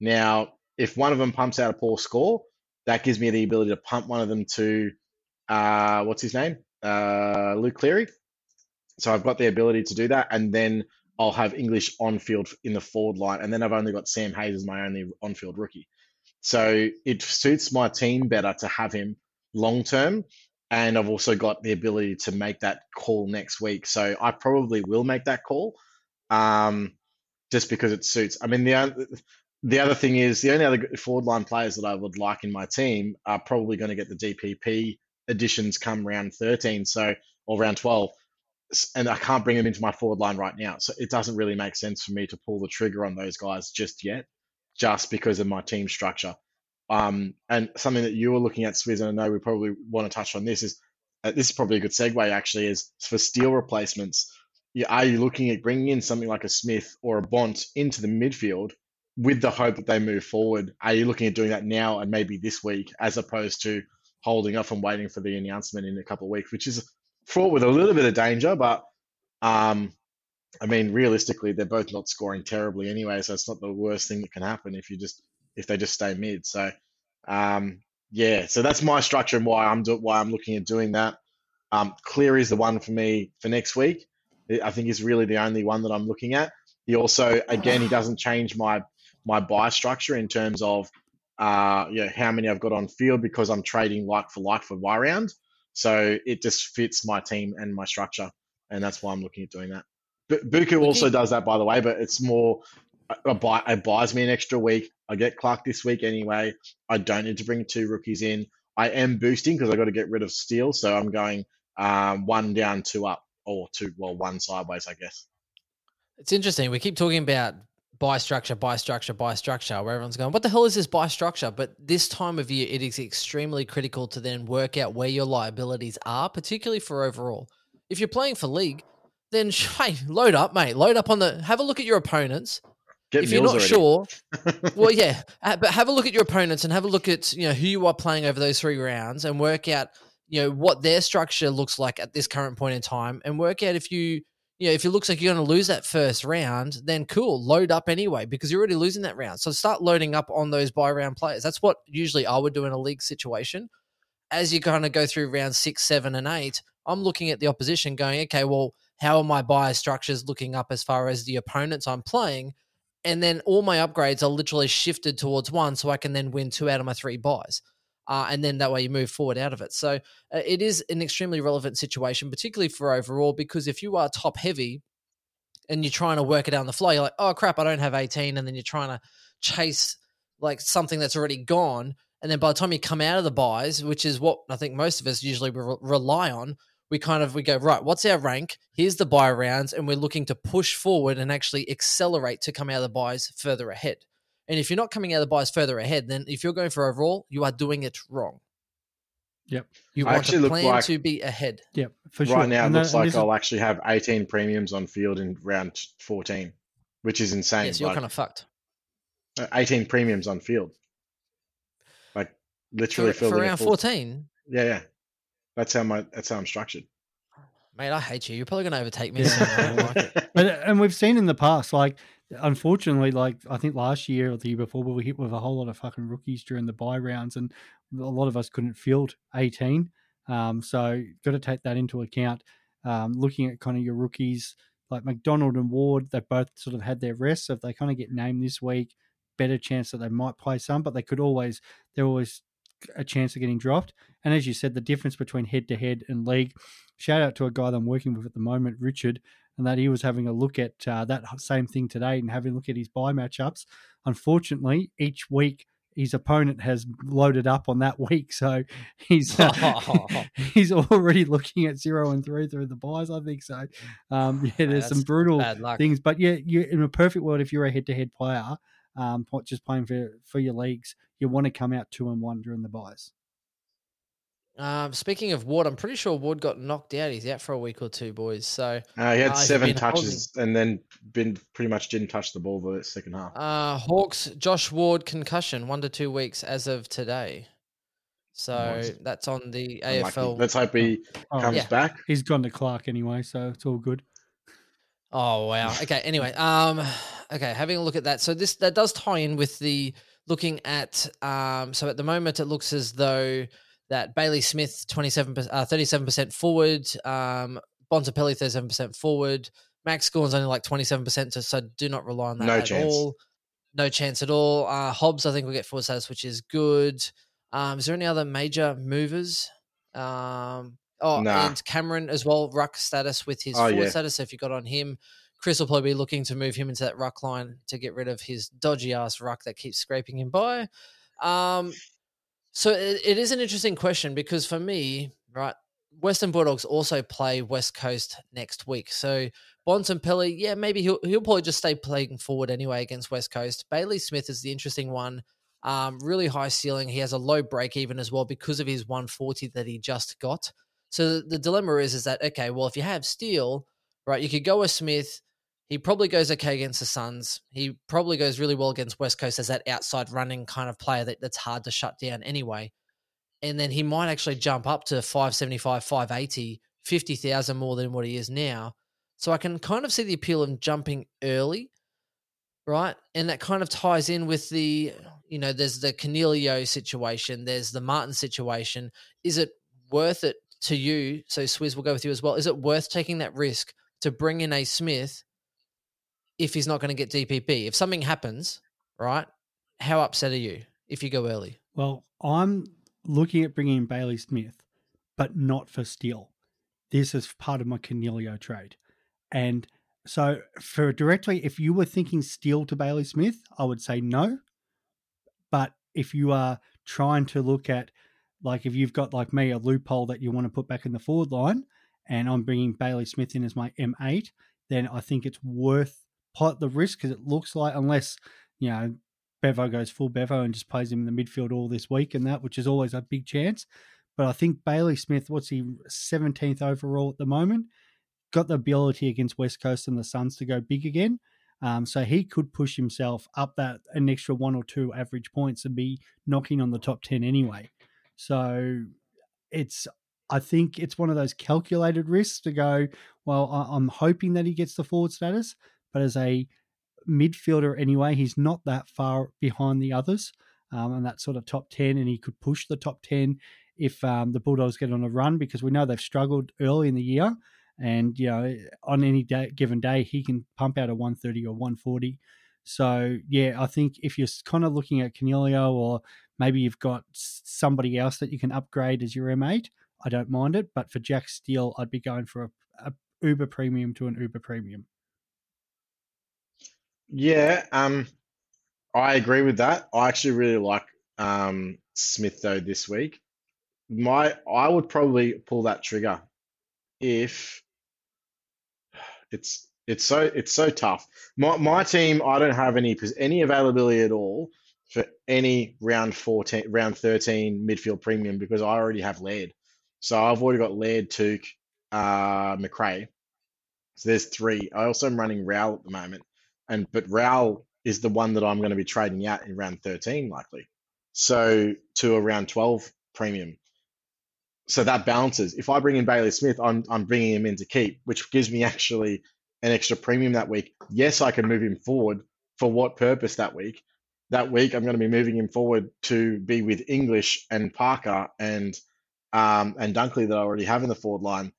Now, if one of them pumps out a poor score, that gives me the ability to pump one of them to uh, what's his name? Uh, Luke Cleary. So I've got the ability to do that, and then I'll have English on field in the forward line, and then I've only got Sam Hayes as my only on field rookie. So it suits my team better to have him long term, and I've also got the ability to make that call next week. So I probably will make that call, um, just because it suits. I mean the the other thing is the only other forward line players that I would like in my team are probably going to get the DPP additions come round 13, so or round 12, S- and I can't bring them into my forward line right now. So it doesn't really make sense for me to pull the trigger on those guys just yet, just because of my team structure. Um, and something that you were looking at, Swizz, and I know we probably want to touch on this is uh, this is probably a good segue actually is for Steele replacements. Are you looking at bringing in something like a Smith or a Bont into the midfield with the hope that they move forward? Are you looking at doing that now and maybe this week as opposed to holding off and waiting for the announcement in a couple of weeks, which is fraught with a little bit of danger, but um, I mean, realistically, they're both not scoring terribly anyway, so it's not the worst thing that can happen if you just if they just stay mid. So, um, yeah, so that's my structure and why I'm do- why I'm looking at doing that. Um, Cleary is the one for me for next week. I think is really the only one that I'm looking at. He also, again, he doesn't change my my buy structure in terms of uh, you know, how many I've got on field because I'm trading like for like for buy round. So it just fits my team and my structure, and that's why I'm looking at doing that. Bu- Buku also Okay. does that, by the way, but it's more a buy, it buys me an extra week. I get Clark this week anyway. I don't need to bring two rookies in. I am boosting because I got to get rid of Steele, so I'm going um, one down, two up, or two, well, one sideways, I guess. It's interesting. We keep talking about buy structure, buy structure, buy structure, where everyone's going, what the hell is this buy structure? But this time of year, it is extremely critical to then work out where your liabilities are, particularly for overall. If you're playing for league, then [laughs] hey, load up, mate. Load up on the. Have a look at your opponents. Get if you're not already. sure, [laughs] well, yeah, but have a look at your opponents and have a look at you know who you are playing over those three rounds and work out you know what their structure looks like at this current point in time and work out if you you know if it looks like you're going to lose that first round, then cool, load up anyway because you're already losing that round. So start loading up on those buy round players. That's what usually I would do in a league situation. As you kind of go through round six, seven, and eight, I'm looking at the opposition, going, okay, well, how are my buy structures looking up as far as the opponents I'm playing? and then all my upgrades are literally shifted towards one so i can then win two out of my three buys uh, and then that way you move forward out of it. So uh, it is an extremely relevant situation particularly for overall because if you are top heavy and you're trying to work it out on the fly you're like oh crap i don't have 18 and then you're trying to chase like something that's already gone and then by the time you come out of the buys which is what i think most of us usually re- rely on we kind of we go right what's our rank? Here's the buy rounds and we're looking to push forward and actually accelerate to come out of the buys further ahead and if you're not coming out of the buys further ahead then if you're going for overall you are doing it wrong Yep. you I want actually to plan like- to be ahead Yep, for sure. Right now, it And that- looks and like I'll actually have 18 premiums on field in round 14, which is insane. yes you're like, kind of fucked uh, 18 premiums on field. Like literally for, filled for in a round full- 14 Yeah, yeah. That's how my that's how I'm structured. Mate i hate you you're probably going to overtake me soon. [laughs] Like it. But and we've seen in the past, like unfortunately, like I think last year or the year before, we were hit with a whole lot of fucking rookies during the buy rounds, and a lot of us couldn't field eighteen. Um, so got to take that into account. Um, looking at kind of your rookies like McDonald and Ward, they both sort of had their rest. So if they kind of get named this week, better chance that they might play some, but they could always they're always a chance of getting dropped. And as you said, the difference between head to head and league. Shout out to a guy that I'm working with at the moment, Richard, and that he was having a look at uh, that same thing today and having a look at his buy matchups. Unfortunately, each week his opponent has loaded up on that [laughs] week, so he's uh, [laughs] [laughs] he's already looking at zero and three through the buys. I think so. Um, yeah, there's some brutal things, but yeah, you in a perfect world, if you're a head-to-head player, um, just playing for for your leagues, you want to come out two and one during the buys. Um, speaking of Ward, I'm pretty sure Ward got knocked out. He's out for a week or two, boys. So uh, he had uh, seven touches holding. and then been pretty much didn't touch the ball the second half. Uh, Hawks, Josh Ward concussion, one to two weeks as of today. So nice. that's on the AFL. Let's hope he oh, comes yeah. back. He's gone to Clark anyway, so it's all good. Oh wow. Okay. Anyway, um, okay, having a look at that. So this that does tie in with the looking at um. So at the moment, it looks as though that Bailey Smith 27 uh, 37% forward, um, Bontempelli 37% forward, Max Gawn's only like 27%, so do not rely on that no at chance. all. No chance at all. Uh, Hobbs, I think we get forward status, which is good. Um, is there any other major movers? Um, oh, nah. and Cameron as well, ruck status with his oh, forward yeah. status. So if you got on him, Chris will probably be looking to move him into that ruck line to get rid of his dodgy ass ruck that keeps scraping him by. Um, so it, it is an interesting question because for me, right, Western Bulldogs also play West Coast next week. So Bontempelli, yeah, maybe he'll he'll probably just stay playing forward anyway against West Coast. Bailey Smith is the interesting one. Um, really high ceiling. He has a low break even as well because of his 140 that he just got. So the dilemma is is that okay, well if you have Steele, right, you could go with Smith. He probably goes okay against the Suns. He probably goes really well against West Coast as that outside running kind of player that, that's hard to shut down anyway. And then he might actually jump up to 575, 580, 50,000 more than what he is now. So I can kind of see the appeal of jumping early, right? And that kind of ties in with the, you know, there's the Coniglio situation, there's the Martin situation. Is it worth it to you? So Swizz will go with you as well. Is it worth taking that risk to bring in a Smith if he's not going to get DPP. If something happens, right, how upset are you if you go early? Well, I'm looking at bringing in Bailey Smith, but not for Steele. This is part of my Coniglio trade. And so, for directly, if you were thinking Steele to Bailey Smith, I would say no. But if you are trying to look at, like, if you've got, like me, a loophole that you want to put back in the forward line, and I'm bringing Bailey Smith in as my M8, then I think it's worth pot the risk because it looks like unless you know Bevo goes full Bevo and just plays him in the midfield all this week and that, which is always a big chance. But I think Bailey Smith, what's he, 17th overall at the moment, got the ability against West Coast and the Suns to go big again. Um, so he could push himself up that an extra one or two average points and be knocking on the top 10 anyway. So it's, I think it's one of those calculated risks to go, well, I'm hoping that he gets the forward status, but as a midfielder anyway, he's not that far behind the others. Um, and that sort of top 10, and he could push the top 10 if um, the Bulldogs get on a run because we know they've struggled early in the year. And, you know, on any day, given day, he can pump out a 130 or 140. So, yeah, I think if you're kind of looking at Coniglio or maybe you've got somebody else that you can upgrade as your M8, I don't mind it. But for Jack Steele, I'd be going for a, a uber premium to an uber premium. Yeah, um, I agree with that. I actually really like um, Smith though this week. My I would probably pull that trigger if it's it's so it's so tough. My my team I don't have any any availability at all for any round 14 round 13 midfield premium because I already have Laird. So I've already got Laird, Touk, uh, Macrae. So there's three. I also am running Rowell at the moment and but Rowell is the one that I'm going to be trading out in round 13 likely. So to a round 12 premium. So that balances. If I bring in Bailey Smith, I'm I'm bringing him in to keep, which gives me [laughs] actually an extra premium that week. Yes, I can move him forward. For what purpose that week? That week I'm going to be moving him forward to be with English and Parker and um, and Dunkley that I already have in the forward line,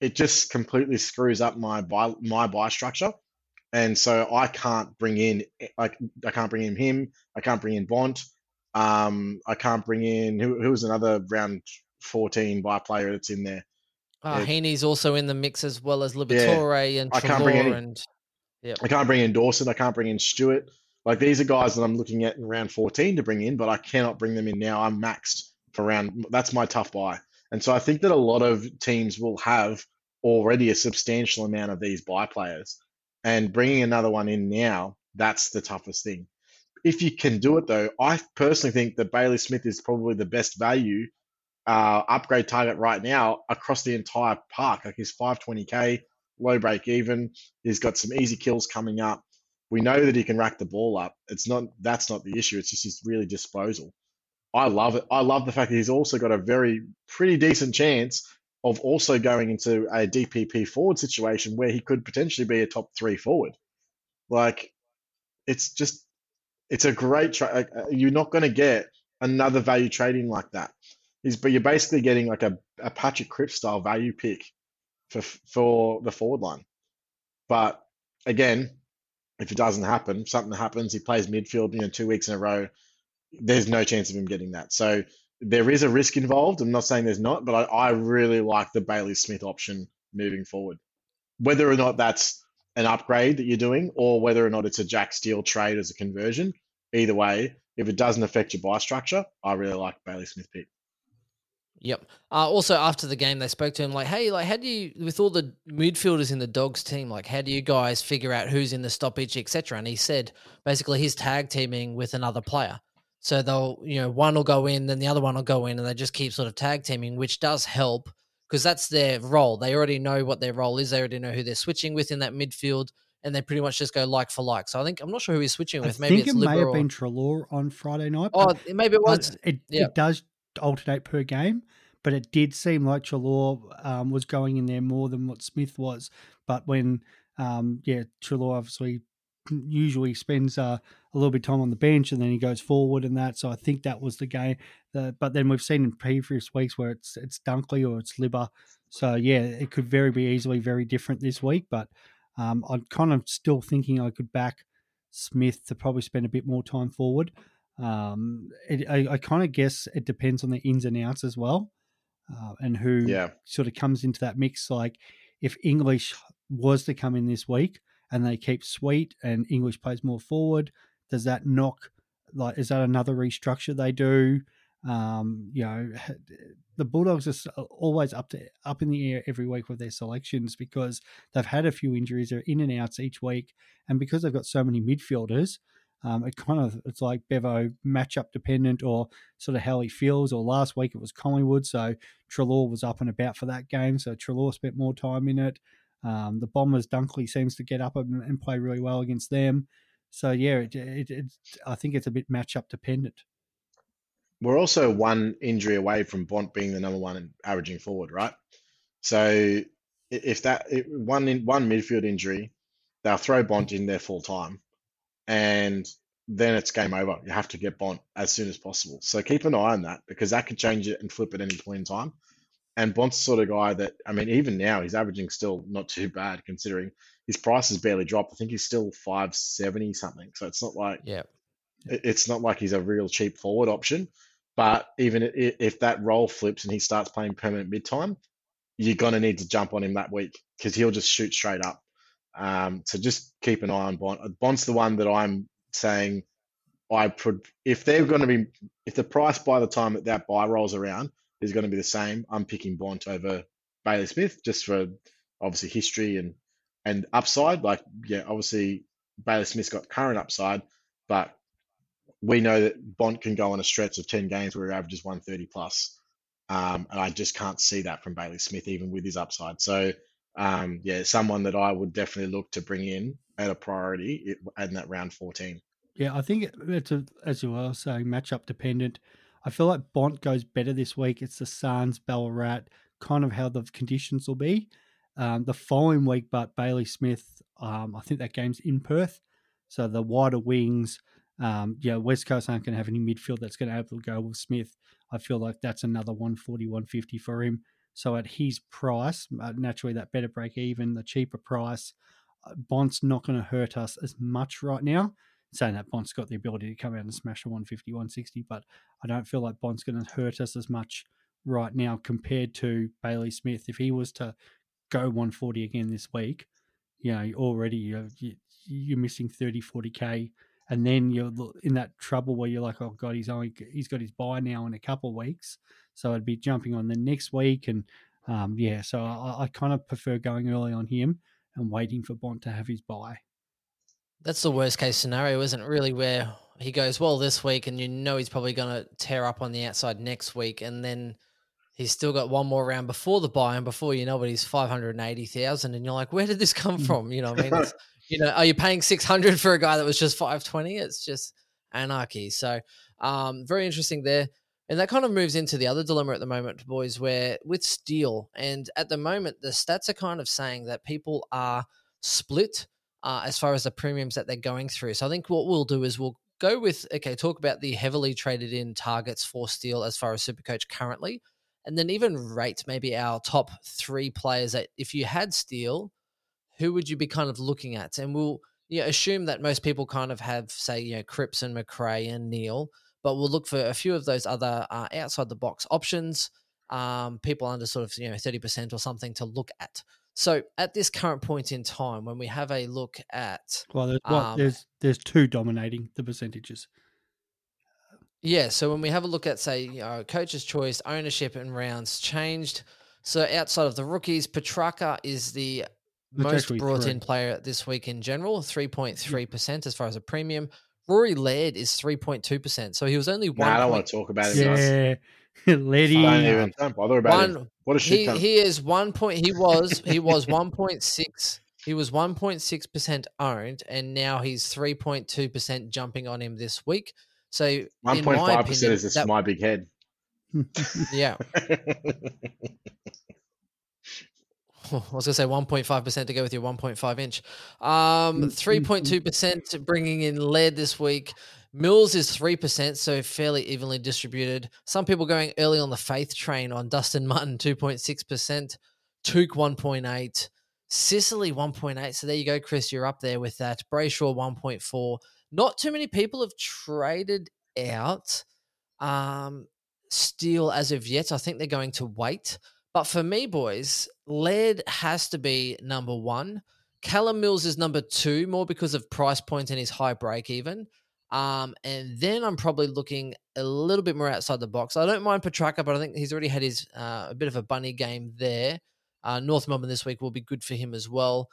it just completely screws up my buy my buy structure. And so I can't bring in like I can't bring in him. I can't bring in Bont. Um, I can't bring in who, who was another round 14 buy player that's in there. Uh, Yeah. Heeney's also in the mix as well as Liberatore and I can't bring Treloar any- and I can't bring in Dawson. I can't bring in Stewart. Like these are guys that I'm looking at in round 14 to bring in, but I cannot bring them in now. I'm maxed for round. That's my tough buy. And so I think that a lot of teams will have already a substantial amount of these buy players. And bringing another one in now, that's the toughest thing. If you can do it though, I personally think that Bailey Smith is probably the best value uh, upgrade target right now across the entire park. Like he's 520k, low break even. He's got some easy kills coming up. We know that he can rack the ball up. It's not that's not the issue. It's just his really disposal. I love it. I love the fact that he's also got a very pretty decent chance of also going into a DPP forward situation where he could potentially be a top three forward. Like, it's just it's a great trade. Uh, you're not going to get another value trading like that. He's but you're basically getting like a, a Patrick Cripps style value pick for for the forward line. But again, if it doesn't happen, something happens, he plays midfield, you know, two weeks in a row, there's no chance of him getting that. So there is a risk involved. I'm not saying there's not, but I, I really like the Bailey Smith option moving forward. Whether or not that's an upgrade that you're doing, or whether or not it's a Jack Steele trade as a conversion, either way, if it doesn't affect your buy structure, I really like Bailey Smith pick. Yep. Uh, also, after the game, they spoke to him like, "Hey, like, how do you, with all the midfielders in the Dogs team, like, how do you guys figure out who's in the stoppage, etc.?" And he said basically he's tag teaming with another player, so they'll, you know, one will go in, then the other one will go in, and they just keep sort of tag teaming, which does help because that's their role. They already know what their role is. They already know who they're switching with in that midfield, and they pretty much just go like for like. So I think I'm not sure who he's switching I with. Maybe think it's it may have been Treloar on Friday night. oh, maybe it was. it, yeah. it does alternate per game, but it did seem like Treloar um, was going in there more than what Smith was. But when, um, yeah, Treloar obviously usually spends uh, a little bit of time on the bench and then he goes forward and that. So I think that was the game. The, but then we've seen in previous weeks where it's it's Dunkley or it's Libba. So yeah, it could very be easily very different this week. But um, I'm kind of still thinking I could back Smith to probably spend a bit more time forward. Um, it, I, I kind of guess it depends on the ins and outs as well, uh, and who Yeah. sort of comes into that mix. Like if English was to come in this week and they keep Sweet and English plays more forward, does that knock? Like, is that another restructure they do? Um, you know, the Bulldogs are s- always up to up in the air every week with their selections because they've had a few injuries. They're in and outs each week, and because they've got so many midfielders, um, it kind of it's like Bevo matchup dependent or sort of how he feels. Or last week it was Collingwood, so Treloar was up and about for that game, so Treloar spent more time in it. Um, the Bombers Dunkley seems to get up and, and play really well against them. So yeah, it, it, it, I think it's a bit matchup dependent. We're also one injury away from Bont being the number one and averaging forward, right? So if that one in one midfield injury, they'll throw Bont in there full time, and then it's game over. You have to get Bont as soon as possible. So keep an eye on that because that could change it and flip at any point in time. And Bont's the sort of guy that I mean, even now he's averaging still not too bad considering his price has barely dropped. I think he's still five seventy something. So it's not like Yeah. it's not like he's a real cheap forward option. But even if that role flips and he starts playing permanent mid time, you're gonna need to jump on him that week because he'll just shoot straight up. Um, so just keep an eye on Bont. Bont's the one that I'm saying I put if they're going to be if the price by the time that that buy rolls around is going to be the same, I'm picking Bont over Bailey Smith just for obviously history and and upside. Like yeah, obviously Bailey Smith's got current upside, but we know that Bont can go on a stretch of 10 games where he averages 130 plus. Um, and I just can't see that from Bailey Smith, even with his upside. So, um, yeah, someone that I would definitely look to bring in at a priority in that round 14. Yeah, I think it's a, as you were saying, matchup dependent. I feel like Bont goes better this week. It's the Suns, Ballarat, kind of how the conditions will be. Um, the following week, but Bailey Smith, um, I think that game's in Perth, so the wider wings. Um, yeah, West Coast aren't going to have any midfield that's going to able to go with Smith. I feel like that's another 140, 150 for him. So at his price, uh, naturally that better break even, the cheaper price, uh, Bont's not going to hurt us as much right now. Saying that Bont's got the ability to come out and smash a 150, 160, but I don't feel like Bont's going to hurt us as much right now compared to Bailey Smith. If he was to go 140 again this week, you know, already you're, you're missing 30, 40k and then you're in that trouble where you're like, oh god, he's only he's got his buy now in a couple of weeks, so I'd be jumping on the next week, and um, yeah, so I, I kind of prefer going early on him and waiting for Bont to have his buy. That's the worst case scenario, isn't it? Really, where he goes well this week, and you know he's probably going to tear up on the outside next week, and then he's still got one more round before the buy, and before you know it, he's five hundred and eighty thousand, and you're like, where did this come mm. from? You know, I mean, it's, you know, are you paying 600 for a guy that was just 520? It's just anarchy. So, um, very interesting there. And that kind of moves into the other dilemma at the moment, boys, where with Steele, and at the moment, the stats are kind of saying that people are split uh, as far as the premiums that they're going through. So I think what we'll do is we'll go with, okay, talk about the heavily traded in targets for Steele as far as Supercoach currently, and then even rate maybe our top three players that if you had Steele, who would you be kind of looking at? And we'll you know, assume that most people kind of have, say, you know, Cripps and Macrae and Neale, but we'll look for a few of those other uh, outside the box options, um, people under sort of, you know, 30% or something to look at. So at this current point in time, when we have a look at well, there's, well, um, there's there's two dominating the percentages. Yeah, so when we have a look at say, you know, coach's choice, ownership, and rounds changed. So outside of the rookies, Petracca is the most brought in player this week in general, 3.3% as far as a premium. Rory Laird is 3.2%. So he was only one. Nah, I don't want to talk about it. Yeah. [laughs] Lady. Don't even don't bother about one, it. What a shit he, he is one point he was he was 1.6 he was 1.6% owned and now he's 3.2% jumping on him this week. So 1.5% is just that, my big head. Yeah. [laughs] [laughs] I was going to say 1.5% to go with your 1.5 inch. Um, 3.2% bringing in Laird this week. Mills is 3%, so fairly evenly distributed. Some people going early on the faith train on Dustin Martin, 2.6%. Touk, 1.8. Sicily, 1.8. So there you go, Chris. You're up there with that. Brayshaw, 1.4. Not too many people have traded out um, Steele as of yet. I think they're going to wait. But for me, boys, Laird has to be number one. Callum Mills is number two, more because of price point and his high break even. Um, and then I'm probably looking a little bit more outside the box. I don't mind Petracca, but I think he's already had his uh, a bit of a bunny game there. Uh, North Melbourne this week will be good for him as well.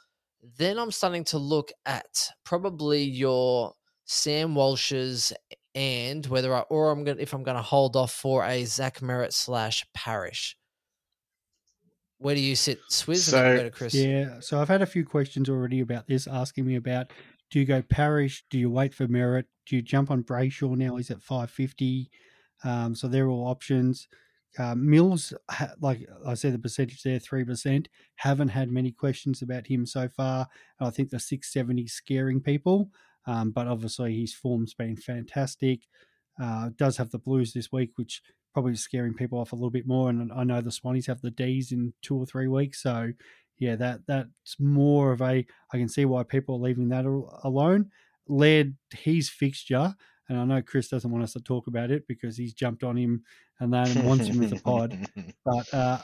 Then I'm starting to look at probably your Sam Walsh's and whether I or I'm going if I'm going to hold off for a Zach Merrett slash Parish. Where do you sit, Swizz? So, go to Chris. Yeah, so I've had a few questions already about this, asking me about do you go Parish? Do you wait for Merrett? Do you jump on Brayshaw now? He's at 550. Um, so they're all options. Uh, Mills, like I said, the percentage there, 3%. Haven't had many questions about him so far. I think the 670 scaring people, um, but obviously his form's been fantastic. Uh, does have the Blues this week, which probably is scaring people off a little bit more. And I know the Swannies have the D's in two or three weeks, so yeah, that that's more of a. I can see why people are leaving that alone. Led his fixture, and I know Chris doesn't want us to talk about it because he's jumped on him and that and wants him with the pod. [laughs] But uh,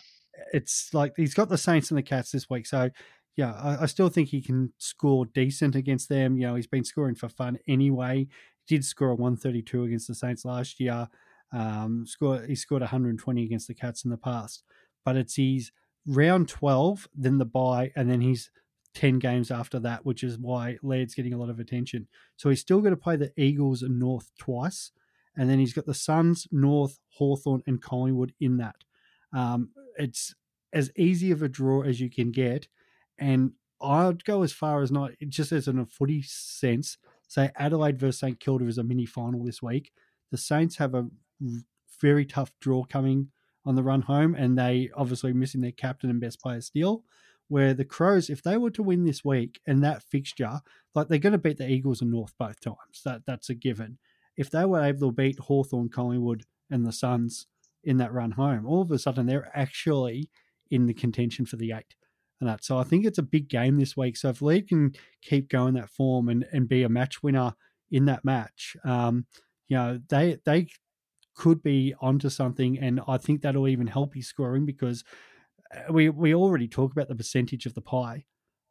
it's like he's got the Saints and the Cats this week, so yeah, I, I, still think he can score decent against them. You know, he's been scoring for fun anyway. He did score a 132 against the Saints last year. Um, score, he scored 120 against the Cats in the past, but it's his round 12, then the bye, and then he's 10 games after that, which is why Laird's getting a lot of attention. So he's still going to play the Eagles and North twice, and then he's got the Suns, North, Hawthorn, and Collingwood in that. Um, it's as easy of a draw as you can get, and I'd go as far as not just as in a footy sense. Say Adelaide versus St Kilda is a mini final this week. The Saints have a very tough draw coming on the run home, and they obviously missing their captain and best player Steele. Where the Crows, if they were to win this week and that fixture, like they're going to beat the Eagles and North both times. That that's a given. If they were able to beat Hawthorn, Collingwood, and the Suns in that run home, all of a sudden they're actually in the contention for the eight. And that. So I think it's a big game this week. So if Laird can keep going that form and, and be a match winner in that match, um, you know, they they could be onto something, and I think that'll even help his scoring because we we already talk about the percentage of the pie,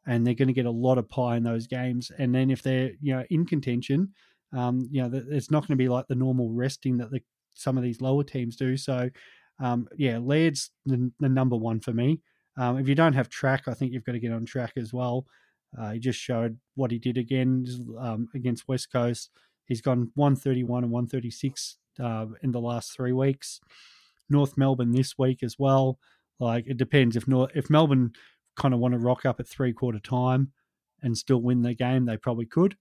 and they're going to get a lot of pie in those games. And then if they're you know in contention, um, you know, it's not going to be like the normal resting that the, some of these lower teams do. So, um, yeah, Laird's the, the number one for me. Um, if you don't have track, I think you've got to get on track as well. Uh, he just showed what he did again um, against West Coast. He's gone 131 and 136 uh, in the last three weeks. North Melbourne this week as well. Like it depends if North, if Melbourne kind of want to rock up at three quarter time and still win the game, they probably could.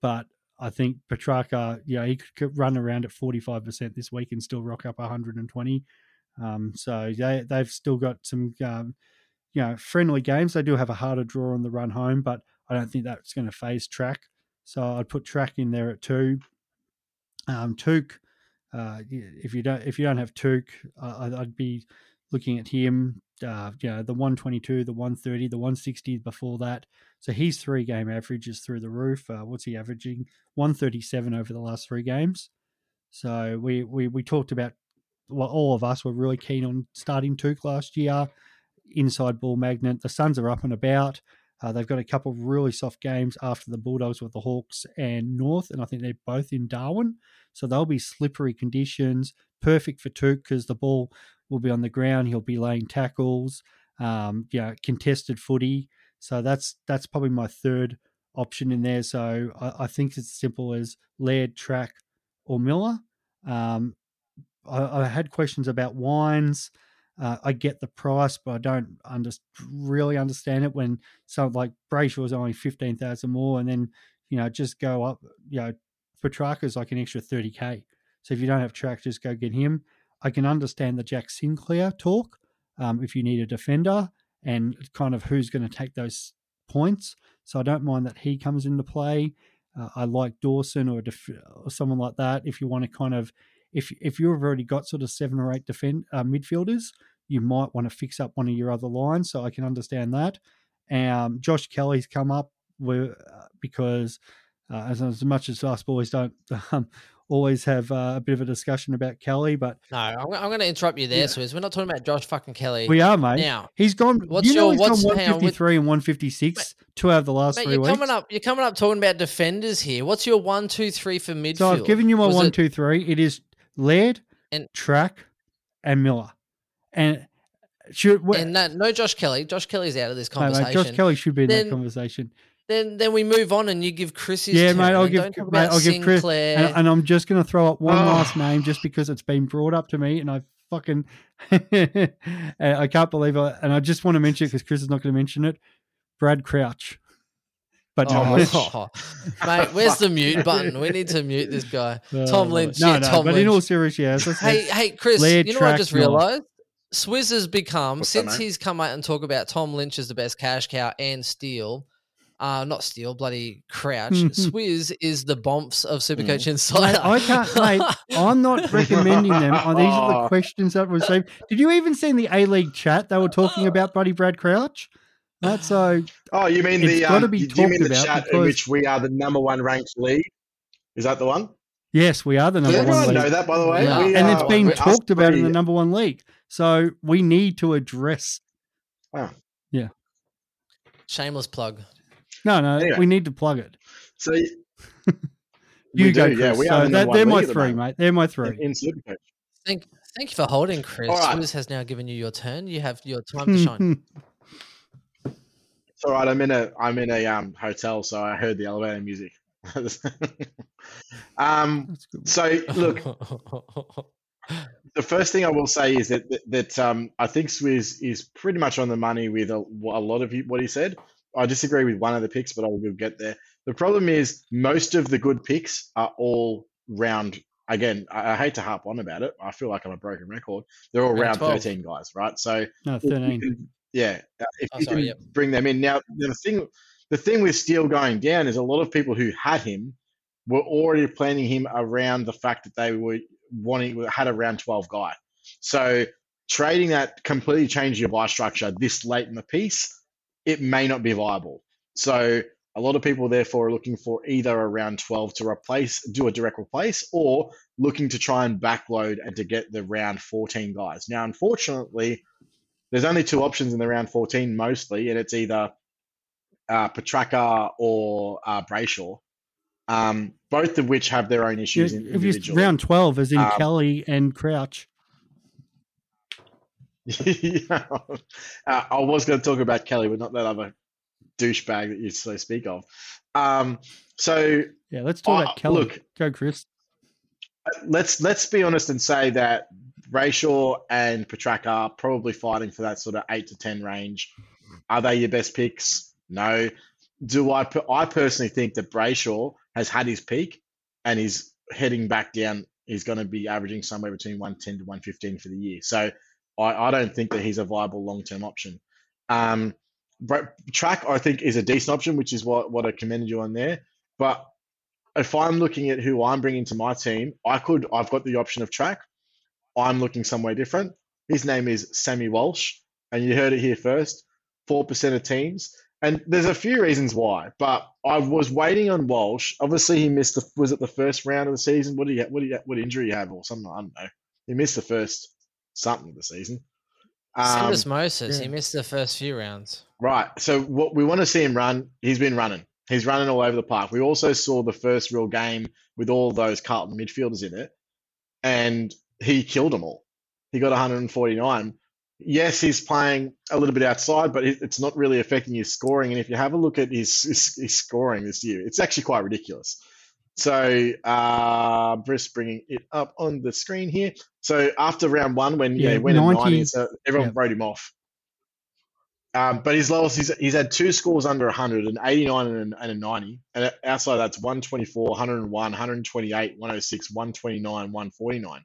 But I think Petracca, yeah, he could run around at 45% this week and still rock up 120. Um, so they, they've still got some, um, you know, friendly games. They do have a harder draw on the run home, but I don't think that's going to phase track. So I'd put track in there at two. Um, Touk, uh, if you don't if you don't have Touk, uh, I'd be looking at him. Uh, you know, the 122, the 130, the 160 before that. So his three game average is through the roof. Uh, what's he averaging? 137 over the last three games. So we we we talked about well, all of us were really keen on starting Touk last year. Inside ball magnet. The Suns are up and about. Uh, they've got a couple of really soft games after the Bulldogs with the Hawks and North, and I think they're both in Darwin. So they'll be slippery conditions, perfect for Touk because the ball will be on the ground. He'll be laying tackles, um, you know, contested footy. So that's that's probably my third option in there. So I, I think it's simple as Laird, Track, or Miller. Um, I, I, had questions about Wines. Uh, I get the price, but I don't under, really understand it when something like Brayshaw was only fifteen thousand more, and then you know just go up. You know, Petracca is like an extra thirty k. So if you don't have track, just go get him. I can understand the Jack Sinclair talk um, if you need a defender and kind of who's going to take those points. So I don't mind that he comes into play. Uh, I like Dawson or, def- or someone like that if you want to kind of if if you've already got sort of seven or eight defend uh, midfielders, you might want to fix up one of your other lines. So I can understand that. Um, Josh Kelly's come up with, uh, because uh, as, as much as us boys don't [laughs] um, always have uh, a bit of a discussion about Kelly, but no, I'm, I'm going to interrupt you there, yeah. Swizz. We're not talking about Josh fucking Kelly. We are, mate. Now he's gone. What's you know your what's gone 153 and 156 mate, two out of the last mate, 3 you're weeks. Coming up, you're coming up talking about defenders here. What's your one, two, three for midfield? So I've given you my Was one, it- two, three. It is Laird, And- Track, and Miller. And should And that, no Josh Kelly. Josh Kelly's out of this no, mate, conversation. Josh Kelly should be in that conversation. Then then we move on and you give Chris his Yeah, turn. mate, I'll give, don't talk mate, about I'll give Chris, and, and I'm just going to throw up one Oh. last name just because it's been brought up to me, and I fucking, and [laughs] I can't believe it, and I just want to mention it because Chris is not going to mention it. Brad Crouch, but oh, no, Oh, mate, where's the mute button? We need to mute this guy. [laughs] Oh, Tom Lynch. No, yeah, no, Tom but Lynch. in all seriousness, let's- Hey, hey, Chris, Laird, you know what I just realised? Swizz has become, What's since mate? he's come out and talk about Tom Lynch as the best cash cow and Steele, uh, not Steele, bloody Crouch, [laughs] Swizz is the bomps of Supercoach Insider. Mate, I can't, [laughs] mate. I'm not [laughs] recommending them. Oh, these are the Oh. questions that were received. Did you even see in the A League chat they were talking about [gasps] Buddy Brad Crouch? That's so. Oh, you mean It's the gotta um, be you- do you mean talked the about chat in which we are the number one ranked league? Is that the one? Yes, we are the Does number one everyone league. know that, by the way? Yeah. And are- it's been talked about in the number one league. So we need to address. Wow. Yeah. Shameless plug. No, no, Anyway. we need to plug it. So [laughs] You go, do, Chris. yeah. We so that, they're my league at the three, moment mate. They're my three. in Supercoach. Thank, thank you for holding, Chris. All right. Swizz has now given you your turn. You have your time to shine. [laughs] It's all right. I'm in a I'm in a um hotel, so I heard the elevator music. [laughs] um. So look, the first thing I will say is that that, that um, I think Swizz is pretty much on the money with a, a lot of what he said. I disagree with one of the picks, but I will get there. The problem is most of the good picks are all round. Again, I, I hate to harp on about it. I feel like I'm a broken record. They're all Round round 12. 13 guys, right? So no, 13. can- Yeah, if Oh, you sorry, can yep. bring them in now, the thing the thing with Steele going down is a lot of people who had him were already planning him around the fact that they were wanting had a round twelve guy. So trading that completely changed your buy structure this late in the piece, it may not be viable. So a lot of people therefore are looking for either around 12 to replace, do a direct replace, or looking to try and backload and to get the round 14 guys. Now, unfortunately, there's only two options in the round 14 mostly, and it's either uh, Petracca or uh, Brayshaw, um, both of which have their own issues if you round twelve, as in Um, Kelly and Crouch. [laughs] yeah. uh, I was going to talk about Kelly, but not that other douchebag that you so speak of. Um, so Yeah, let's talk uh, about Kelly. look, Go, Chris. let's let's be honest and say that Brayshaw and Petracca are probably fighting for that sort of eight to ten range. Are they your best picks? No. Do I? I personally think that Brayshaw has had his peak, and he's heading back down. He's going to be averaging somewhere between one ten to one fifteen for the year. So I, I don't think that he's a viable long term option. Um, track I think is a decent option, which is what what I commended you on there. But if I'm looking at who I'm bringing to my team, I could. I've got the option of track. I'm looking somewhere different. His name is Sammy Walsh, and you heard it here first. Four percent of teams, and there's a few reasons why. But I was waiting on Walsh. Obviously, he missed the. Was it the first round of the season? What did he? What did he? What injury he have or something? I don't know. He missed the first something of the season. Um, Syndesmosis. He missed the first few rounds. Right. So what we want to see him run, he's been running. He's running all over the park. We also saw the first real game with all those Carlton midfielders in it, and he killed them all. He got 149. Yes, he's playing a little bit outside, but it's not really affecting his scoring. And if you have a look at his, his, his scoring this year, it's actually quite ridiculous. So, uh, Briss bringing it up on the screen here. So after round one, when yeah, Yeah, he went in 90 90s, uh, everyone yeah. wrote him off. Um, but his lowest, he's, he's had two scores under 100, an 89 and, an, and a 90. And outside that's 124, 101, 128, 106, 129, 149.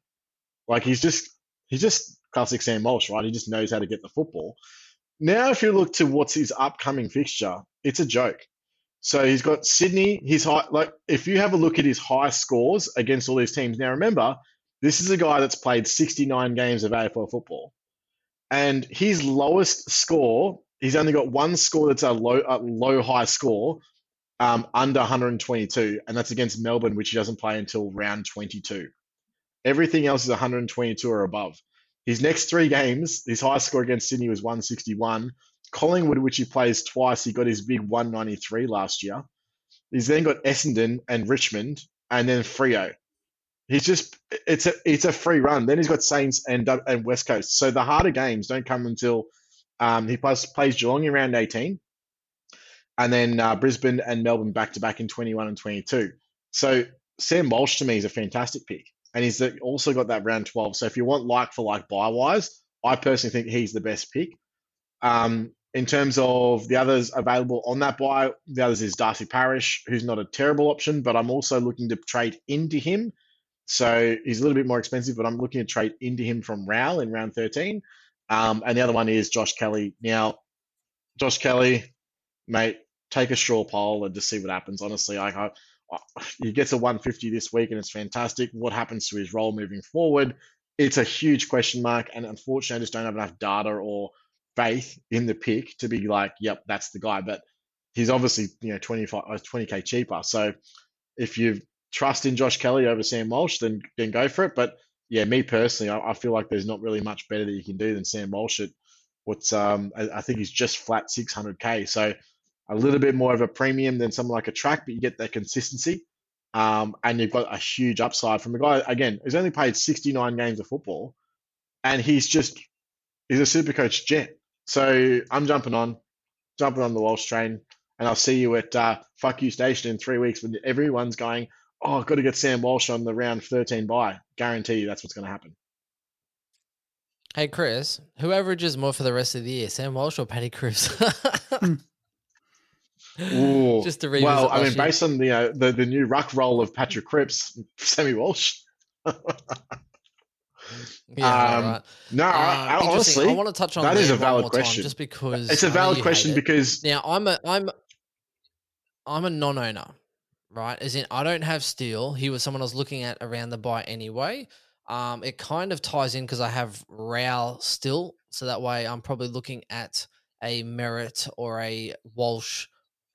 Like he's just, he's just classic Sam Walsh, right? He just knows how to get the football. Now, if you look to what's his upcoming fixture, it's a joke. So he's got Sydney, his high, like if you have a look at his high scores against all these teams. Now, remember, this is a guy that's played 69 games of AFL football and his lowest score, he's only got one score that's a low, a low high score, um, under 122, and that's against Melbourne, which he doesn't play until round 22. Everything else is 122 or above. His next three games, his highest score against Sydney was 161. Collingwood, which he plays twice, he got his big 193 last year. He's then got Essendon and Richmond, and then Freo. He's just it's a it's a free run. Then he's got Saints and and West Coast. So the harder games don't come until um, he plays plays Geelong in round 18, and then uh, Brisbane and Melbourne back to back in 21 and 22. So Sam Walsh to me is a fantastic pick, and he's also got that round 12. So if you want like for like buy wise, I personally think he's the best pick. Um, in terms of the others available on that buy, the others is Darcy Parish, who's not a terrible option, but I'm also looking to trade into him. So he's a little bit more expensive, but I'm looking to trade into him from Rowell in round 13. Um, and the other one is Josh Kelly. Now, Josh Kelly, mate, take a straw poll and just see what happens. Honestly, I, I, he gets a 150 this week and it's fantastic. What happens to his role moving forward? It's a huge question mark, and unfortunately, I just don't have enough data or faith in the pick to be like, yep, that's the guy. But he's obviously you know 25 uh, 20k cheaper. So if you trust in Josh Kelly over Sam Walsh, then then go for it. But yeah, me personally, I, I feel like there's not really much better that you can do than Sam Walsh at what's um I, I think he's just flat 600k. So a little bit more of a premium than someone like a track, but you get that consistency. Um, and you've got a huge upside from a guy again who's only played 69 games of football, and he's just he's a super coach jet. So I'm jumping on, jumping on the Walsh train, and I'll see you at uh, Fuck You Station in three weeks when everyone's going, oh, I've got to get Sam Walsh on the round 13 buy. Guarantee you that's what's going to happen. Hey, Chris, who averages more for the rest of the year, Sam Walsh or Paddy Cruz? [laughs] Ooh. Just to revisit well, I mean, year. based on the, uh, the the new ruck role of Patrick Cripps, [laughs] Sammy Walsh. [laughs] Yeah, Um, right. No, I, Um, I, honestly, I want to touch on that is a valid question. just because it's a valid question it. because Now I'm a I'm I'm a non-owner, right? As in I don't have Steele. He was someone I was looking at around the buy anyway. Um, it kind of ties in because I have Rowell still, so that way I'm probably looking at a Merrett or a Walsh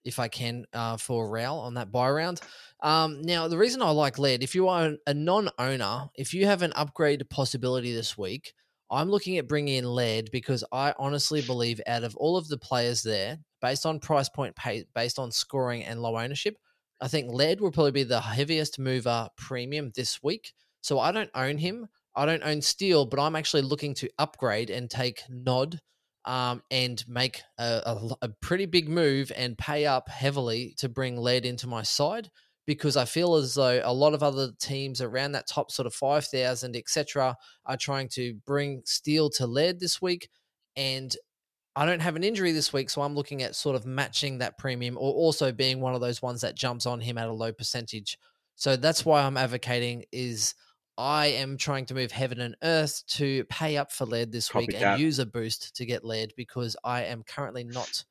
if I can uh, for Rowell on that buy round. Um, now the reason I like Laird, if you are a non-owner, if you have an upgrade possibility this week, I'm looking at bringing in Laird because I honestly believe out of all of the players there, based on price point, pay, based on scoring and low ownership, I think Laird will probably be the heaviest mover premium this week. So I don't own him. I don't own Steele, but I'm actually looking to upgrade and take nod um, and make a, a, a pretty big move and pay up heavily to bring Laird into my side because I feel as though a lot of other teams around that top sort of 5,000, etc., are trying to bring Steele to Laird this week. And I don't have an injury this week, so I'm looking at sort of matching that premium or also being one of those ones that jumps on him at a low percentage. So that's why I'm advocating is I am trying to move heaven and earth to pay up for Laird this week Copycat. and use a boost to get Laird because I am currently not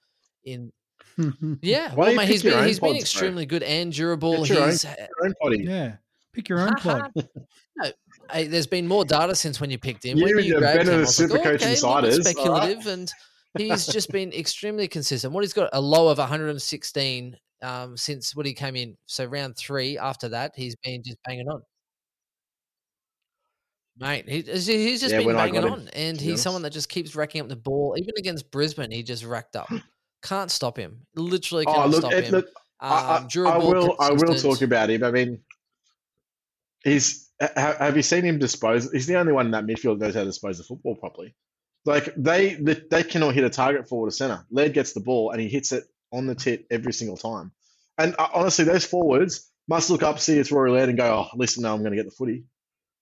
in [laughs] yeah, Why well, don't you mate, pick he's your been own he's been pods, bro? extremely good and durable. Get your own- He's Your own potty. yeah. Pick your own pod. [laughs] hey, there's been more data since when you picked him. You when and you grabbed him, I the was like, Supercoach oh, okay, a little bit Insiders, all right. speculative, and he's just been extremely consistent. What he's got a low of 116 um, since when he came in. So round three after that, he's been just banging on. Mate, he, he's just Yeah, been banging him, on, and he's someone that just keeps racking up the ball. Even against Brisbane, he just racked up. [sighs] Can't stop him. Literally Oh, cannot look, stop it, him. look I, I- Um, I will. I will talk about him. I mean, he's. ha- Have you seen him dispose? He's the only one in that midfield knows how to dispose the football properly. Like they, they, they cannot hit a target forward or center. Laird gets the ball and he hits it on the tit every single time. And uh, honestly, those forwards must look up, see it's Rory Laird, and go, "Oh, listen, now I'm going to get the footy."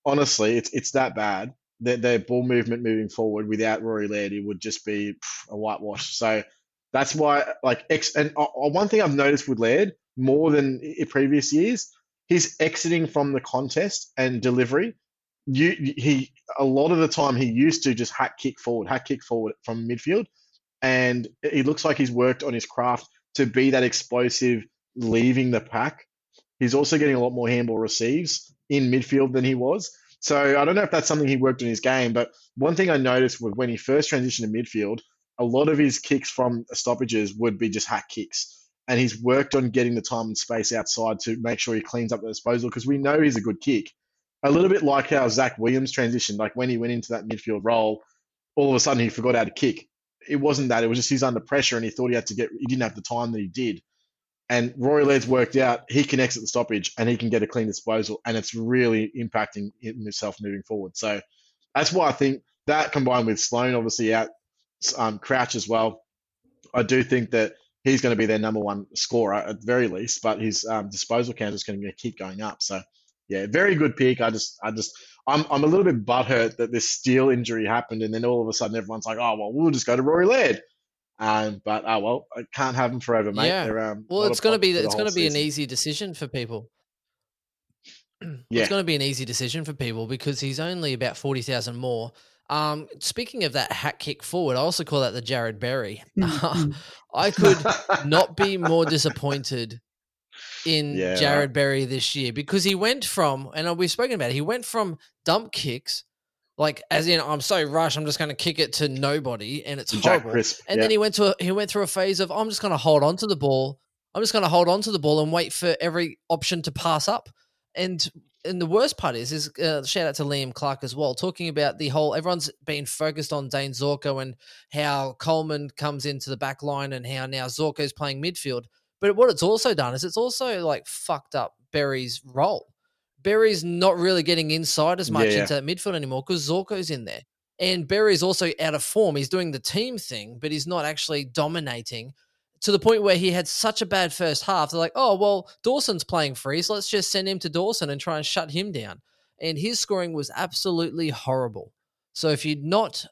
Honestly, it's it's that bad. Their, their ball movement moving forward without Rory Laird, it would just be a whitewash. So that's why, like, ex- and uh, uh, one thing I've noticed with Laird more than i- previous years, he's exiting from the contest and delivery. You, he a lot of the time he used to just hack kick forward, hack kick forward from midfield, and he looks like he's worked on his craft to be that explosive, leaving the pack. He's also getting a lot more handball receives in midfield than he was. So I don't know if that's something he worked on his game, but one thing I noticed was when he first transitioned to midfield, a lot of his kicks from stoppages would be just hack kicks. And he's worked on getting the time and space outside to make sure he cleans up the disposal because we know he's a good kick. A little bit like how Zach Williams transitioned, like when he went into that midfield role, all of a sudden he forgot how to kick. It wasn't that, it was just he's under pressure and he thought he had to get, he didn't have the time that he did. And Rory Laird's worked out, he can exit the stoppage and he can get a clean disposal, and it's really impacting himself moving forward. So that's why I think that combined with Sloan obviously out, um, Crouch as well, I do think that he's going to be their number one scorer at the very least, but his um, disposal count is going to keep going up. So yeah, very good pick. I just, I just, I'm, I'm a little bit butthurt that this Steele injury happened, and then all of a sudden everyone's like, oh well, we'll just go to Rory Laird. Um, but oh well, I can't have them forever, mate. Yeah. They're, um, Well, it's going to be it's to be an easy decision for people. [clears throat] Yeah. It's going to be an easy decision for people because he's only about forty thousand more. Um, speaking of that hat kick forward, I also call that the Jarrod Berry. [laughs] [laughs] I could not be more disappointed in Yeah, right. Jarrod Berry this year because he went from, and we've spoken about it, he went from dump kicks, like as in I'm so rushed, I'm just going to kick it to nobody, and it's Jack horrible. Crisp. And yeah. then he went to a, he went through a phase of I'm just going to hold on to the ball. I'm just going to hold on to the ball and wait for every option to pass up. And and the worst part is is uh, shout out to Liam Clark as well, talking about the whole everyone's been focused on Dane Zorko and how Coleman comes into the back line and how now Zorko's playing midfield. But what it's also done is it's also like fucked up Berry's role. Berry's not really getting inside as much Yeah, yeah. into that midfield anymore because Zorko's in there. And Berry's also out of form. He's doing the team thing, but he's not actually dominating to the point where he had such a bad first half. They're like, oh, well, Dawson's playing free, so let's just send him to Dawson and try and shut him down. And his scoring was absolutely horrible. So if you're not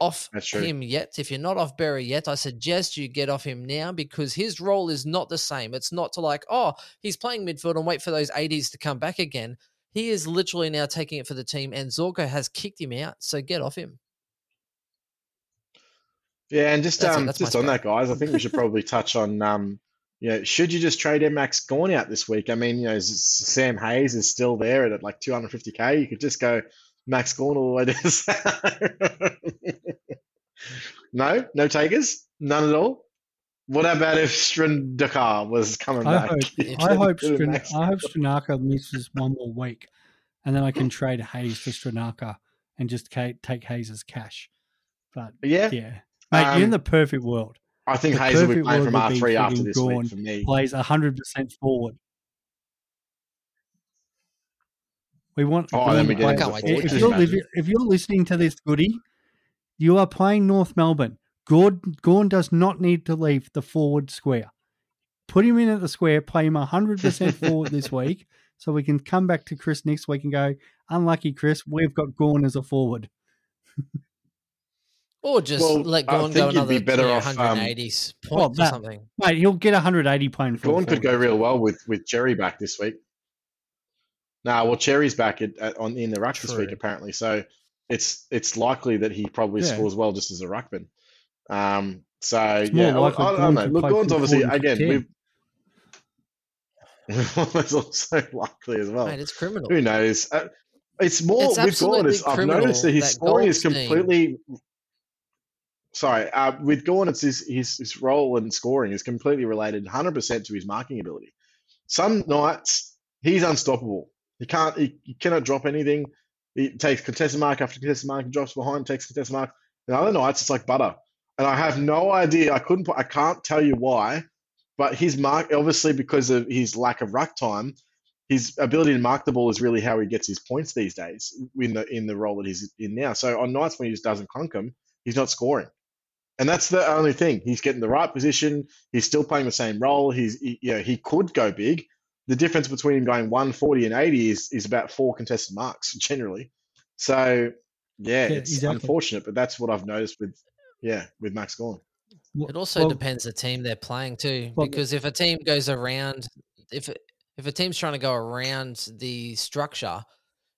off him yet, if you're not off Berry yet, I suggest you get off him now because his role is not the same. It's not to like, oh, he's playing midfield and wait for those 80s to come back again. He is literally now taking it for the team, and Zorko has kicked him out. So get off him. Yeah, and just That's um, just on that, guys, I think we should probably touch on um, you know, should you just trade Max Gawn out this week? I mean, you know, Sam Hayes is still there at like 250k. You could just go Max Gawn all the way to. no, no takers, none at all. What about if Strindakar was coming I back? hope, [laughs] I hope, put him Stran- Max- I hope Stranaka misses one more week, and then I can trade Hayes for Stranaka and just ca- take Hayes as cash. But Yeah, yeah, mate, Um, in the perfect world, I think the Hayes will be playing from R3 after this Gawn week for me. plays hundred percent forward. We want. Oh, we then want we to get play- into the if, forward, if just you're, if, you're, if you're listening to this, Goody, you are playing North Melbourne. Gawn, Gawn does not need to leave the forward square. Put him in at the square, play him 100% [laughs] forward this week, so we can come back to Chris next week and go, unlucky Chris, we've got Gawn as a forward. [laughs] Or just Well, let Gawn go you'd another be better you know, off, um, 180 points Well, or something. Mate, he'll get 180 playing Gawn could go real well with with Xerri back this week. Nah, well, Xerri's back at, at, on in the ruck this week apparently, so it's it's likely that he probably Yeah. scores well just as a ruckman. Um, so It's more yeah, I, I, I don't know. could Look, play Gawn's obviously again we've. [laughs] That's also likely as well. Mate, it's criminal. Who knows? Uh, it's more It's with Gawn. It's, I've noticed that his that scoring is Goldstein- completely. Sorry, uh, with Gawn, it's his, his his role and scoring is completely related, hundred percent to his marking ability. Some nights he's unstoppable. He can't. He, cannot drop anything. He takes contested mark after contested mark, drops behind, takes contested mark. And other nights it's like butter. And I have no idea. I couldn't. I can't tell you why. But his mark, obviously, because of his lack of ruck time, his ability to mark the ball is really how he gets his points these days in the in the role that he's in now. So on nights when he just doesn't clunk him, he's not scoring, and that's the only thing. He's getting the right position. He's still playing the same role. He's he, you know he could go big. The difference between him going 140 and 80 is is about four contested marks [laughs] generally. So yeah, Yeah, it's exactly. unfortunate, but that's what I've noticed with yeah with Max Gawn. It also Well- depends the team they're playing too, Well- because if a team goes around, if if a team's trying to go around the structure,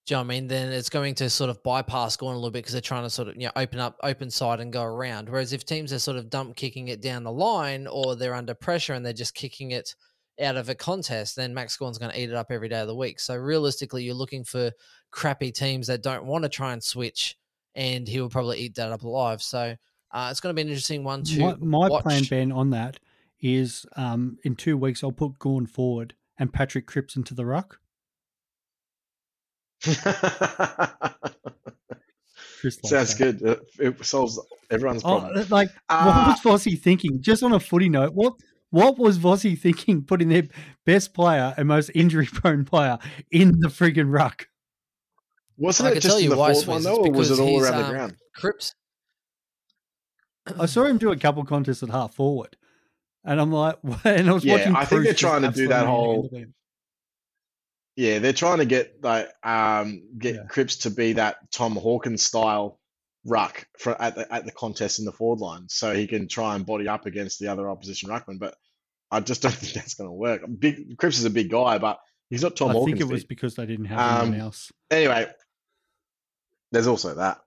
do you know what I mean? Then it's going to sort of bypass going a little bit because they're trying to sort of you know open up open side and go around. Whereas if teams are sort of dump kicking it down the line or they're under pressure and they're just kicking it out of a contest, then Max Gawn's going to eat it up every day of the week. So realistically, you're looking for crappy teams that don't want to try and switch, and he will probably eat that up alive. So. Uh, it's going to be an interesting one to My, my watch. plan, Ben, on that is um, in two weeks I'll put Gawn forward and Patrick Cripps into the ruck. Chris Sounds that. good. Uh, It solves everyone's Oh, problem. like Uh, what was Vossi thinking? Just on a footy note, what what was Vossi thinking putting their best player and most injury prone player in the friggin' ruck? Wasn't I it just tell in the why, fourth one Swizz, though, it's or was it all he's, around the um, ground? Cripps. I saw him do a couple contests at half forward, and I'm like, [laughs] and I was Yeah, watching. I think they're trying to do that whole- handle. Yeah, they're trying to get like um get Yeah. Cripps to be that Tom Hawkins style ruck for at the at the contest in the forward line, so he can try and body up against the other opposition ruckman. But I just don't [laughs] think that's going to work. Big Cripps is a big guy, but he's not Tom I Hawkins. think it was big. because they didn't have Um, anyone else. anyway, there's also that.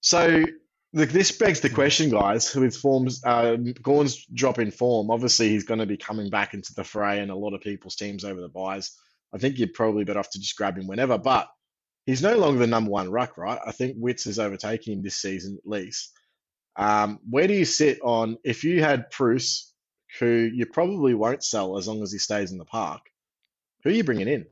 So look, this begs the question, guys. With forms, uh, Gawn's drop in form. Obviously, he's going to be coming back into the fray and a lot of people's teams over the buys. I think you're probably better off to just grab him whenever. But he's no longer the number one ruck, right? I think Witts is overtaking him this season at least. Um, where do you sit on if you had Preuss, who you probably won't sell as long as he stays in the park? Who are you bringing in?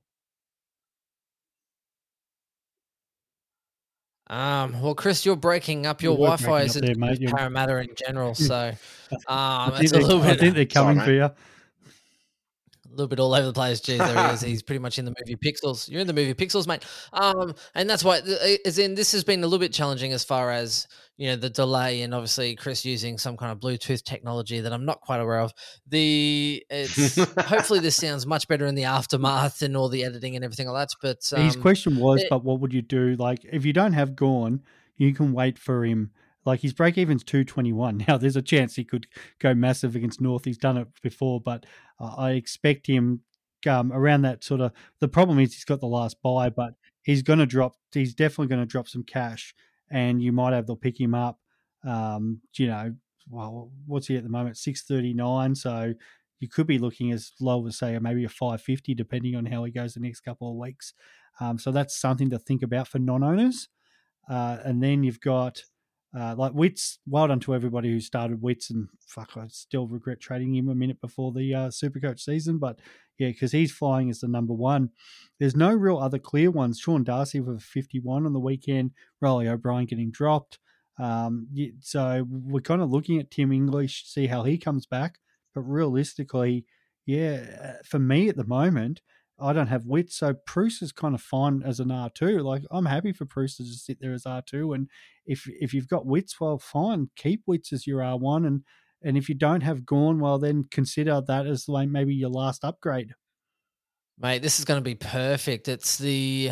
Um, well, Chris, you're breaking up. Your Wi-Fi breaking is in Parramatta in general, [laughs] so um, I think, it's a they're, I think they're coming Sorry, for you. A little bit all over the place. Jeez, there he is. [laughs] He's pretty much in the movie Pixels. You're in the movie Pixels, mate. Um, and that's why, as in, this has been a little bit challenging as far as you know the delay, and obviously Chris using some kind of Bluetooth technology that I'm not quite aware of. The it's [laughs] hopefully this sounds much better in the aftermath and all the editing and everything like that. But um, His question was, it- but what would you do? Like, if you don't have Gawn, you can wait for him. Like his break even's two twenty one. [laughs] Now there's a chance he could go massive against North. He's done it before, but uh, I expect him um, around that sort of. The problem is he's got the last buy, but he's going to drop. He's definitely going to drop some cash, and you might have to pick him up. Um, you know, well, what's he at the moment? Six thirty nine. So you could be looking as low as say maybe a five fifty, depending on how he goes the next couple of weeks. Um, so that's something to think about for non owners. Uh, and then you've got uh, like Witts, well done to everybody who started Witts, and fuck, I still regret trading him a minute before the uh, Supercoach season, but yeah, because he's flying as the number one. There's no real other clear ones. Sean Darcy with 51 on the weekend, Reilly O'Brien getting dropped. Um, so we're kind of looking at Tim English, see how he comes back. But realistically, yeah, uh, for me at the moment, I don't have wit, so Preuss is kind of fine as an R two. Like I'm happy for Preuss to just sit there as R two, and if if you've got Witts, well, fine, keep Witts as your R one, and and if you don't have Gawn, well, then consider that as like maybe your last upgrade. Mate, this is going to be perfect. It's the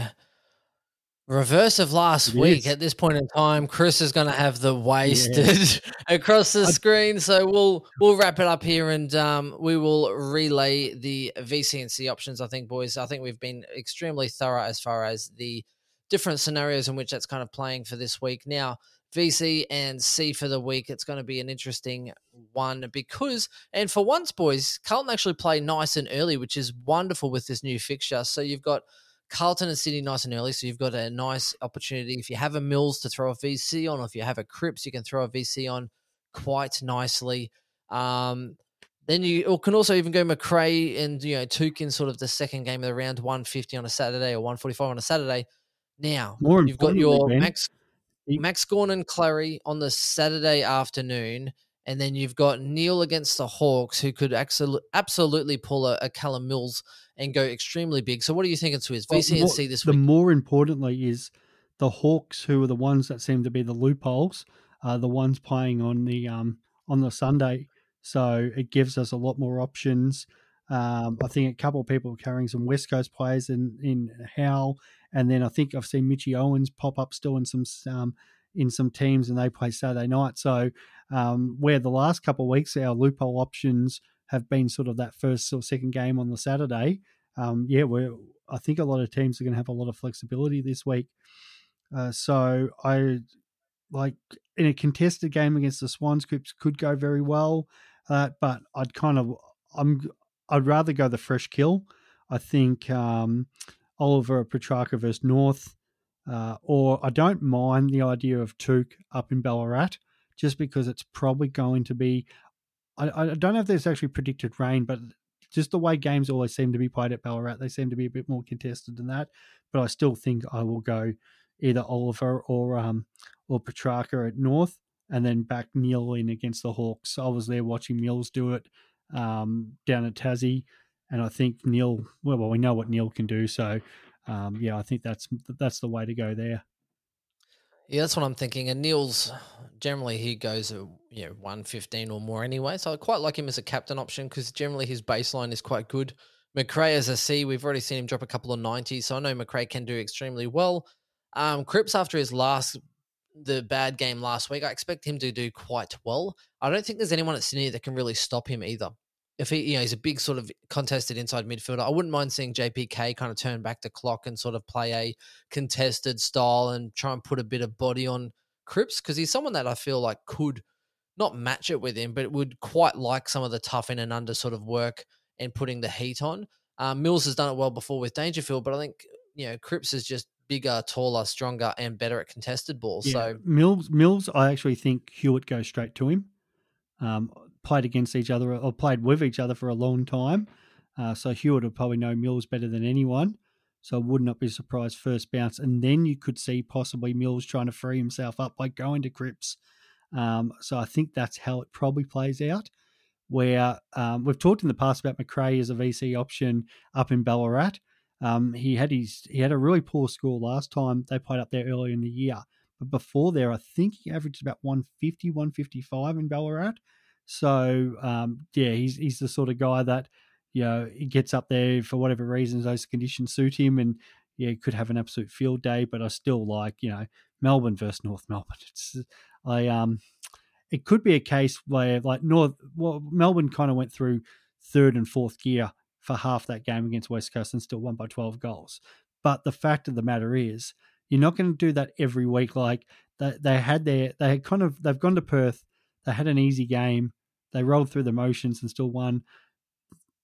Reverse of last it week. Is. At this point in time, Chris is going to have the wasted yeah. [laughs] across the screen. So we'll we'll wrap it up here, and um, we will relay the VC and C options. I think, boys. I think we've been extremely thorough as far as the different scenarios in which that's kind of playing for this week. Now, VC and C for the week. It's going to be an interesting one because, and for once, boys, Carlton actually play nice and early, which is wonderful with this new fixture. So you've got Carlton and Sydney nice and early, so you've got a nice opportunity. If you have a Mills to throw a VC on, or if you have a Cripps, you can throw a VC on quite nicely. Um, then you can also even go Macrae and you know Touk in sort of the second game of the round, one fifty on a Saturday or one forty five on a Saturday. Now More you've got your ben, Max Max Gawn and Clarry on the Saturday afternoon, and then you've got Neale against the Hawks, who could absolutely pull a, a Callum Mills and go extremely big. So, what are you thinking, Swizz? VC and C this the week? The more importantly is the Hawks, who are the ones that seem to be the loopholes, are the ones playing on the um on the Sunday. So it gives us a lot more options. Um, I think a couple of people are carrying some West Coast players in in Howell, and then I think I've seen Mitchy Owens pop up still in some um, in some teams, and they play Saturday night. So um, where the last couple of weeks our loophole options have been sort of that first or second game on the Saturday, um, yeah, we're I think a lot of teams are going to have a lot of flexibility this week. Uh, so I like in a contested game against the Swans, Cripps could go very well, uh, but I'd kind of I'm I'd rather go the fresh kill. I think um, Oliver Petracca versus North, uh, or I don't mind the idea of Touk up in Ballarat, just because it's probably going to be I, I don't know if there's actually predicted rain, but just the way games always seem to be played at Ballarat, they seem to be a bit more contested than that. But I still think I will go either Oliver or um or Petracca at North, and then back Neale in against the Hawks. I was there watching Mills do it um, down at Tassie, and I think Neale. Well, well, we know what Neale can do, so um, yeah, I think that's that's the way to go there. Yeah, that's what I'm thinking. And Neale's generally he goes at you know 115 or more anyway, so I quite like him as a captain option because generally his baseline is quite good. Macrae as a C, we've already seen him drop a couple of 90s, so I know Macrae can do extremely well. Um, Cripps after his last the bad game last week, I expect him to do quite well. I don't think there's anyone at Sydney that can really stop him either if he, you know, he's a big sort of contested inside midfielder, I wouldn't mind seeing JPK kind of turn back the clock and sort of play a contested style and try and put a bit of body on Cripps because he's someone that I feel like could not match it with him, but would quite like some of the tough in and under sort of work and putting the heat on. Um, Mills has done it well before with Dangerfield, but I think you know Cripps is just bigger, taller, stronger, and better at contested balls. Yeah. So Mills, Mills, I actually think Hewett goes straight to him. Um, played against each other or played with each other for a long time. Uh, so Hewett would probably know Mills better than anyone. So I would not be surprised first bounce. And then you could see possibly Mills trying to free himself up by going to Cripps. Um, so I think that's how it probably plays out. Where um, we've talked in the past about Macrae as a VC option up in Ballarat. Um, he had his he had a really poor score last time they played up there earlier in the year. But before there, I think he averaged about 150, 155 in Ballarat. So um, yeah, he's he's the sort of guy that you know he gets up there for whatever reasons those conditions suit him, and yeah, he could have an absolute field day. But I still like you know Melbourne versus North [laughs] Melbourne. It's I um, it could be a case where like North well Melbourne kind of went through third and fourth gear for half that game against West Coast and still won by 12 goals. But the fact of the matter is, you're not going to do that every week. Like they, they had their, they had kind of, they've gone to Perth, they had an easy game, they rolled through the motions and still won.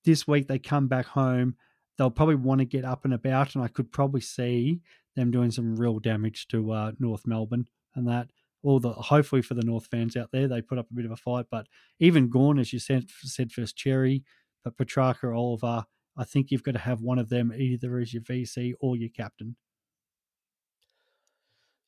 This week they come back home, they'll probably want to get up and about, and I could probably see them doing some real damage to uh, North Melbourne and that. All the hopefully for the North fans out there, they put up a bit of a fight. But even Gawn, as you said, said first Xerri, but Petracca, Oliver, I think you've got to have one of them either as your VC or your captain.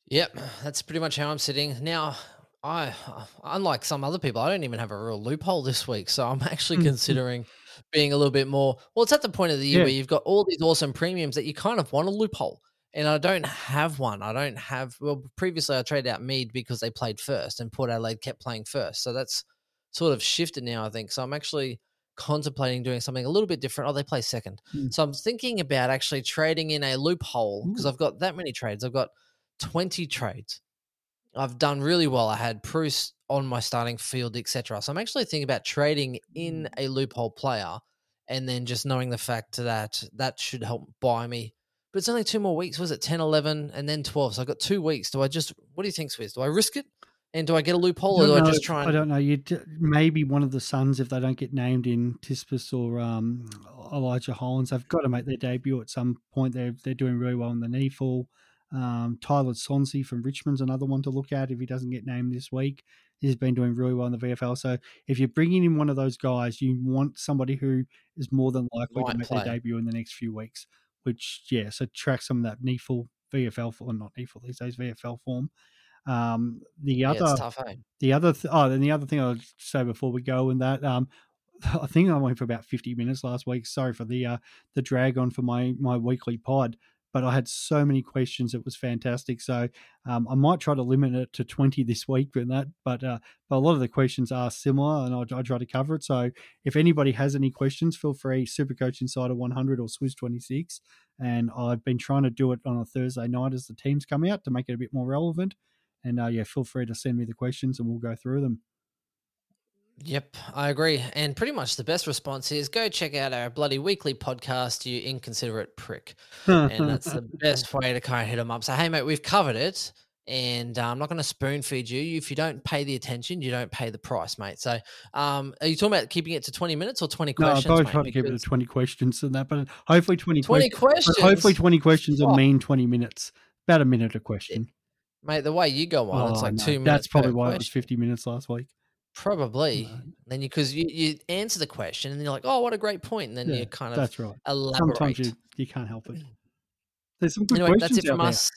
Yep, that's pretty much how I'm sitting now. I, [sighs] unlike some other people, I don't even have a real loophole this week, so I'm actually considering being a little bit more. Well, it's at the point of the year Yeah. where you've got all these awesome premiums that you kind of want a loophole, and I don't have one. I don't have. Well, previously I traded out Mead because they played first, and Port Adelaide kept playing first, so that's sort of shifted now. I think so. I'm actually contemplating doing something a little bit different. Oh, they play second, Hmm. so I'm thinking about actually trading in a loophole because I've got that many trades. I've got 20 trades. I've done really well. I had Preuss on my starting field, etc. So I'm actually thinking about trading in a loophole player and then just knowing the fact that that should help buy me. But it's only two more weeks. Was it 10, 11, and then 12? So I've got two weeks. Do I just, what do you think, Swizz? Do I risk it? And do I get a loophole or do I just try and. I don't know. You maybe one of the sons, if they don't get named in Tispus or um, Elijah Hollands, they've got to make their debut at some point. They're they're doing really well in the NEFL. Um, Tyler Sonsie from Richmond's another one to look at if he doesn't get named this week. He's been doing really well in the VFL. So if you're bringing in one of those guys, you want somebody who is more than likely Might to make play. their debut in the next few weeks. Which yeah, so track some of that NEFL VFL form, not NEFL these days VFL form. Um, the Yeah, other it's tough, eh? the other th- oh, then the other thing I'll say before we go and that um, [laughs] I think I went for about fifty minutes last week. Sorry for the uh, the drag on for my my weekly pod, but I had so many questions. It was fantastic. So um, I might try to limit it to twenty this week and that. But uh, but a lot of the questions are similar, and I'll, I'll try to cover it. So if anybody has any questions, feel free. Supercoach Insider one hundred or Swiss twenty six. And I've been trying to do it on a Thursday night as the teams come out to make it a bit more relevant. And uh, yeah, feel free to send me the questions and we'll go through them. Yep, I agree. And pretty much the best response is go check out our bloody weekly podcast, you inconsiderate prick. and [laughs] that's the best way to kind of hit them up. Say, hey, mate, we've covered it, and uh, I'm not going to spoon feed you. If you don't pay the attention, you don't pay the price, mate. So, um, are you talking about keeping it to 20 minutes or 20 questions? No, I questions? trying to keep it to 20 questions and that, but hopefully 20, 20 questions. questions. Hopefully 20 questions will mean 20 minutes. About a minute a question. mate, the way you go on, it's Oh, like no, two minutes. That's probably why it was question. 50 minutes last week. Probably. Then you because you, you answer the question and you're like, oh, what a great point, and then Yeah, you kind of That's right. elaborate. Sometimes you, you can't help it. There's some good anyway, questions that's it out from there. us.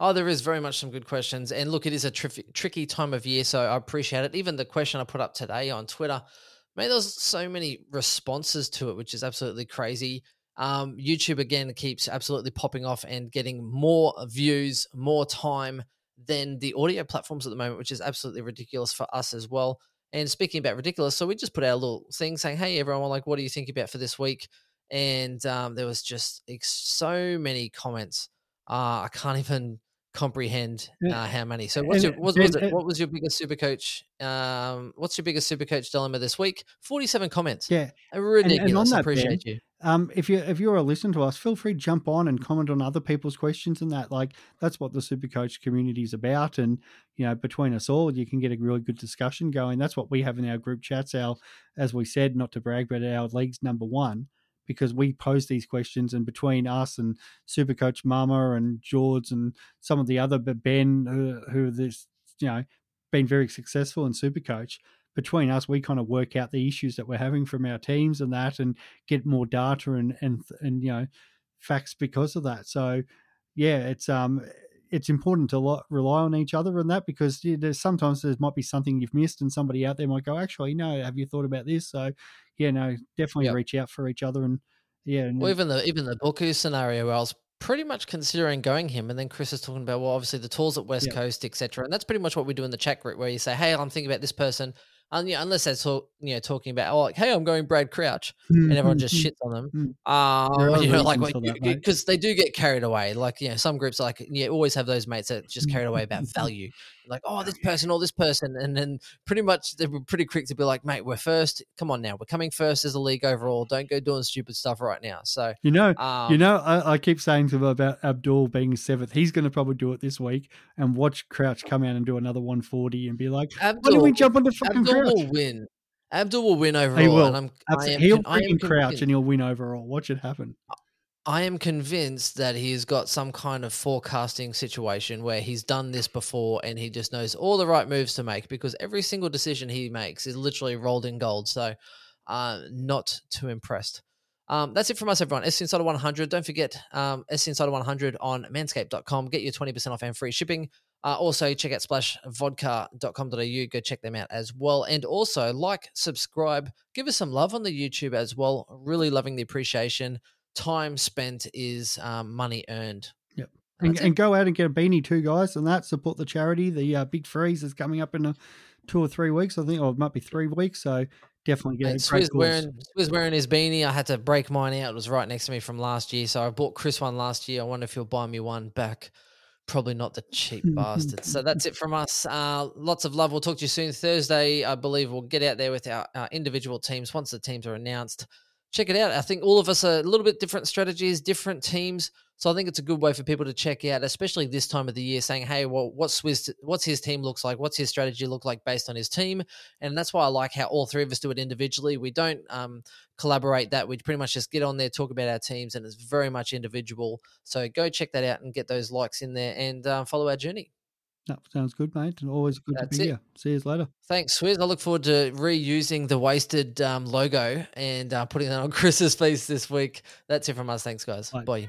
Oh, there is very much some good questions. And look, it is a tricky, tricky time of year, so I appreciate it. Even the question I put up today on Twitter, man, there's so many responses to it, which is absolutely crazy. Um, YouTube again keeps absolutely popping off and getting more views, more time than the audio platforms at the moment, which is absolutely ridiculous for us as well. And speaking about ridiculous, so we just put out a little thing saying, "Hey, everyone, like, what do you think about for this week?" And um, there was just ex- so many comments. Uh, I can't [laughs] even comprehend uh, how many. So, what's your what was it? What was your biggest super coach? Um, what's your biggest super coach dilemma this week? Forty-seven comments. Yeah. Uh, ridiculous. that, Ben, Appreciate you. Um, if you if you're a listener to us, feel free to jump on and comment on other people's questions and that. Like that's what the Supercoach community is about. And you know, between us all, you can get a really good discussion going. That's what we have in our group chats. Our, as we said, not to brag, but our league's number one because we pose these questions, and between us and Supercoach Mama and George and some of the other, but Ben, who who this you know been very successful in Supercoach. Between us, we kind of work out the issues that we're having from our teams and that, and get more data and and and you know facts because of that. So yeah, it's um it's important to lo- rely on each other and that because yeah, there's sometimes there might be something you've missed and somebody out there might go actually no have you thought about this so yeah no definitely Yep. reach out for each other and yeah and Well, even the even the Buku scenario, where I was pretty much considering going him, and then Chris is talking about well, obviously the tools at West. Coast, etc. And that's pretty much what we do in the chat group, where you say, "Hey, I'm thinking about this person," unless they're talk, you know talking about, "Oh, like, hey, I'm going Brad Crouch," mm, and everyone mm, just mm. shits on them. Mm. Um, [laughs] are Um, you know, like reasons for that, mate. because they do get carried away. Like you know, some groups are like you always have those mates that just carried away about value, like, oh, this person or this person, and then pretty much they were pretty quick to be like, mate, we're first. Come on now, we're coming first as a league overall. Don't go doing stupid stuff right now. So You know, um, you know, I, I keep saying to him about Abdul being seventh. He's going to probably do it this week and watch Crouch come out and do another 140 and be like, why Abdul, did we jump on the fucking Abdul Crouch? will win. Abdul will win overall, He will. and I'm I am, He'll freaking crouch convinced- and he'll win overall. Watch it happen. I am convinced that he's got some kind of forecasting situation where he's done this before and he just knows all the right moves to make because every single decision he makes is literally rolled in gold. So, uh, not too impressed. Um, that's it from us, everyone. SC Insider 100. Don't forget um, SC Insider 100 on manscaped.com. Get your 20% off and free shipping. Uh, also, check out splashvodka.com.au. Go check them out as well. And also, like, subscribe, give us some love on the YouTube as well. Really loving the appreciation time spent is um, money earned. Yep. And And, that's it. and go out and get a beanie too, guys, and that support the charity. The uh, big freeze is coming up in a, two or three weeks, I think, or it might be three weeks. So definitely get a Swizz wearing Swizz wearing his beanie. I had to break mine out. It was right next to me from last year, so I bought Chris one last year. I wonder if he'll buy me one back. Probably not the cheap [laughs] bastard. So that's it from us. Uh, lots of love. We'll talk to you soon. Thursday, I believe we'll get out there with our, our individual teams once the teams are announced. Check it out. I think all of us are a little bit different strategies, different teams. So I think it's a good way for people to check out, especially this time of the year, saying, "Hey, well, what's Swizz, what's his team looks like? What's his strategy look like based on his team?" And that's why I like how all three of us do it individually. We don't um, collaborate that. We pretty much just get on there, talk about our teams, and it's very much individual. So go check that out and get those likes in there and uh, follow our journey. That sounds good, mate. And always good That's to be it. here. See you later. Thanks, Swizz. I look forward to reusing the wasted um, logo and uh, putting that on [laughs] Chris's face this week. That's it from us. Thanks, guys. Bye. Bye.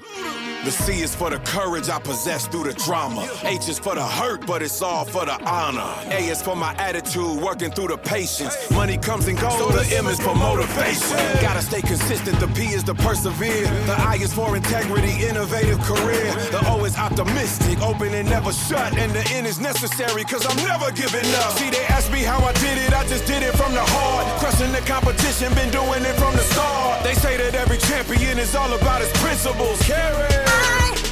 The C is for the courage I possess through the drama. H is for the hurt, but it's all for the honor. A is for my attitude, working through the patience. Money comes and goes, so the M is for motivation. Gotta stay consistent, the P is to persevere. The I is for integrity, innovative career. The O is optimistic, open and never shut. And the N is necessary, cause I'm never giving up. See, they asked me how I did it, I just did it from the heart. Crushing the competition, been doing it from the start. They say that every champion is all about his principles. Carry.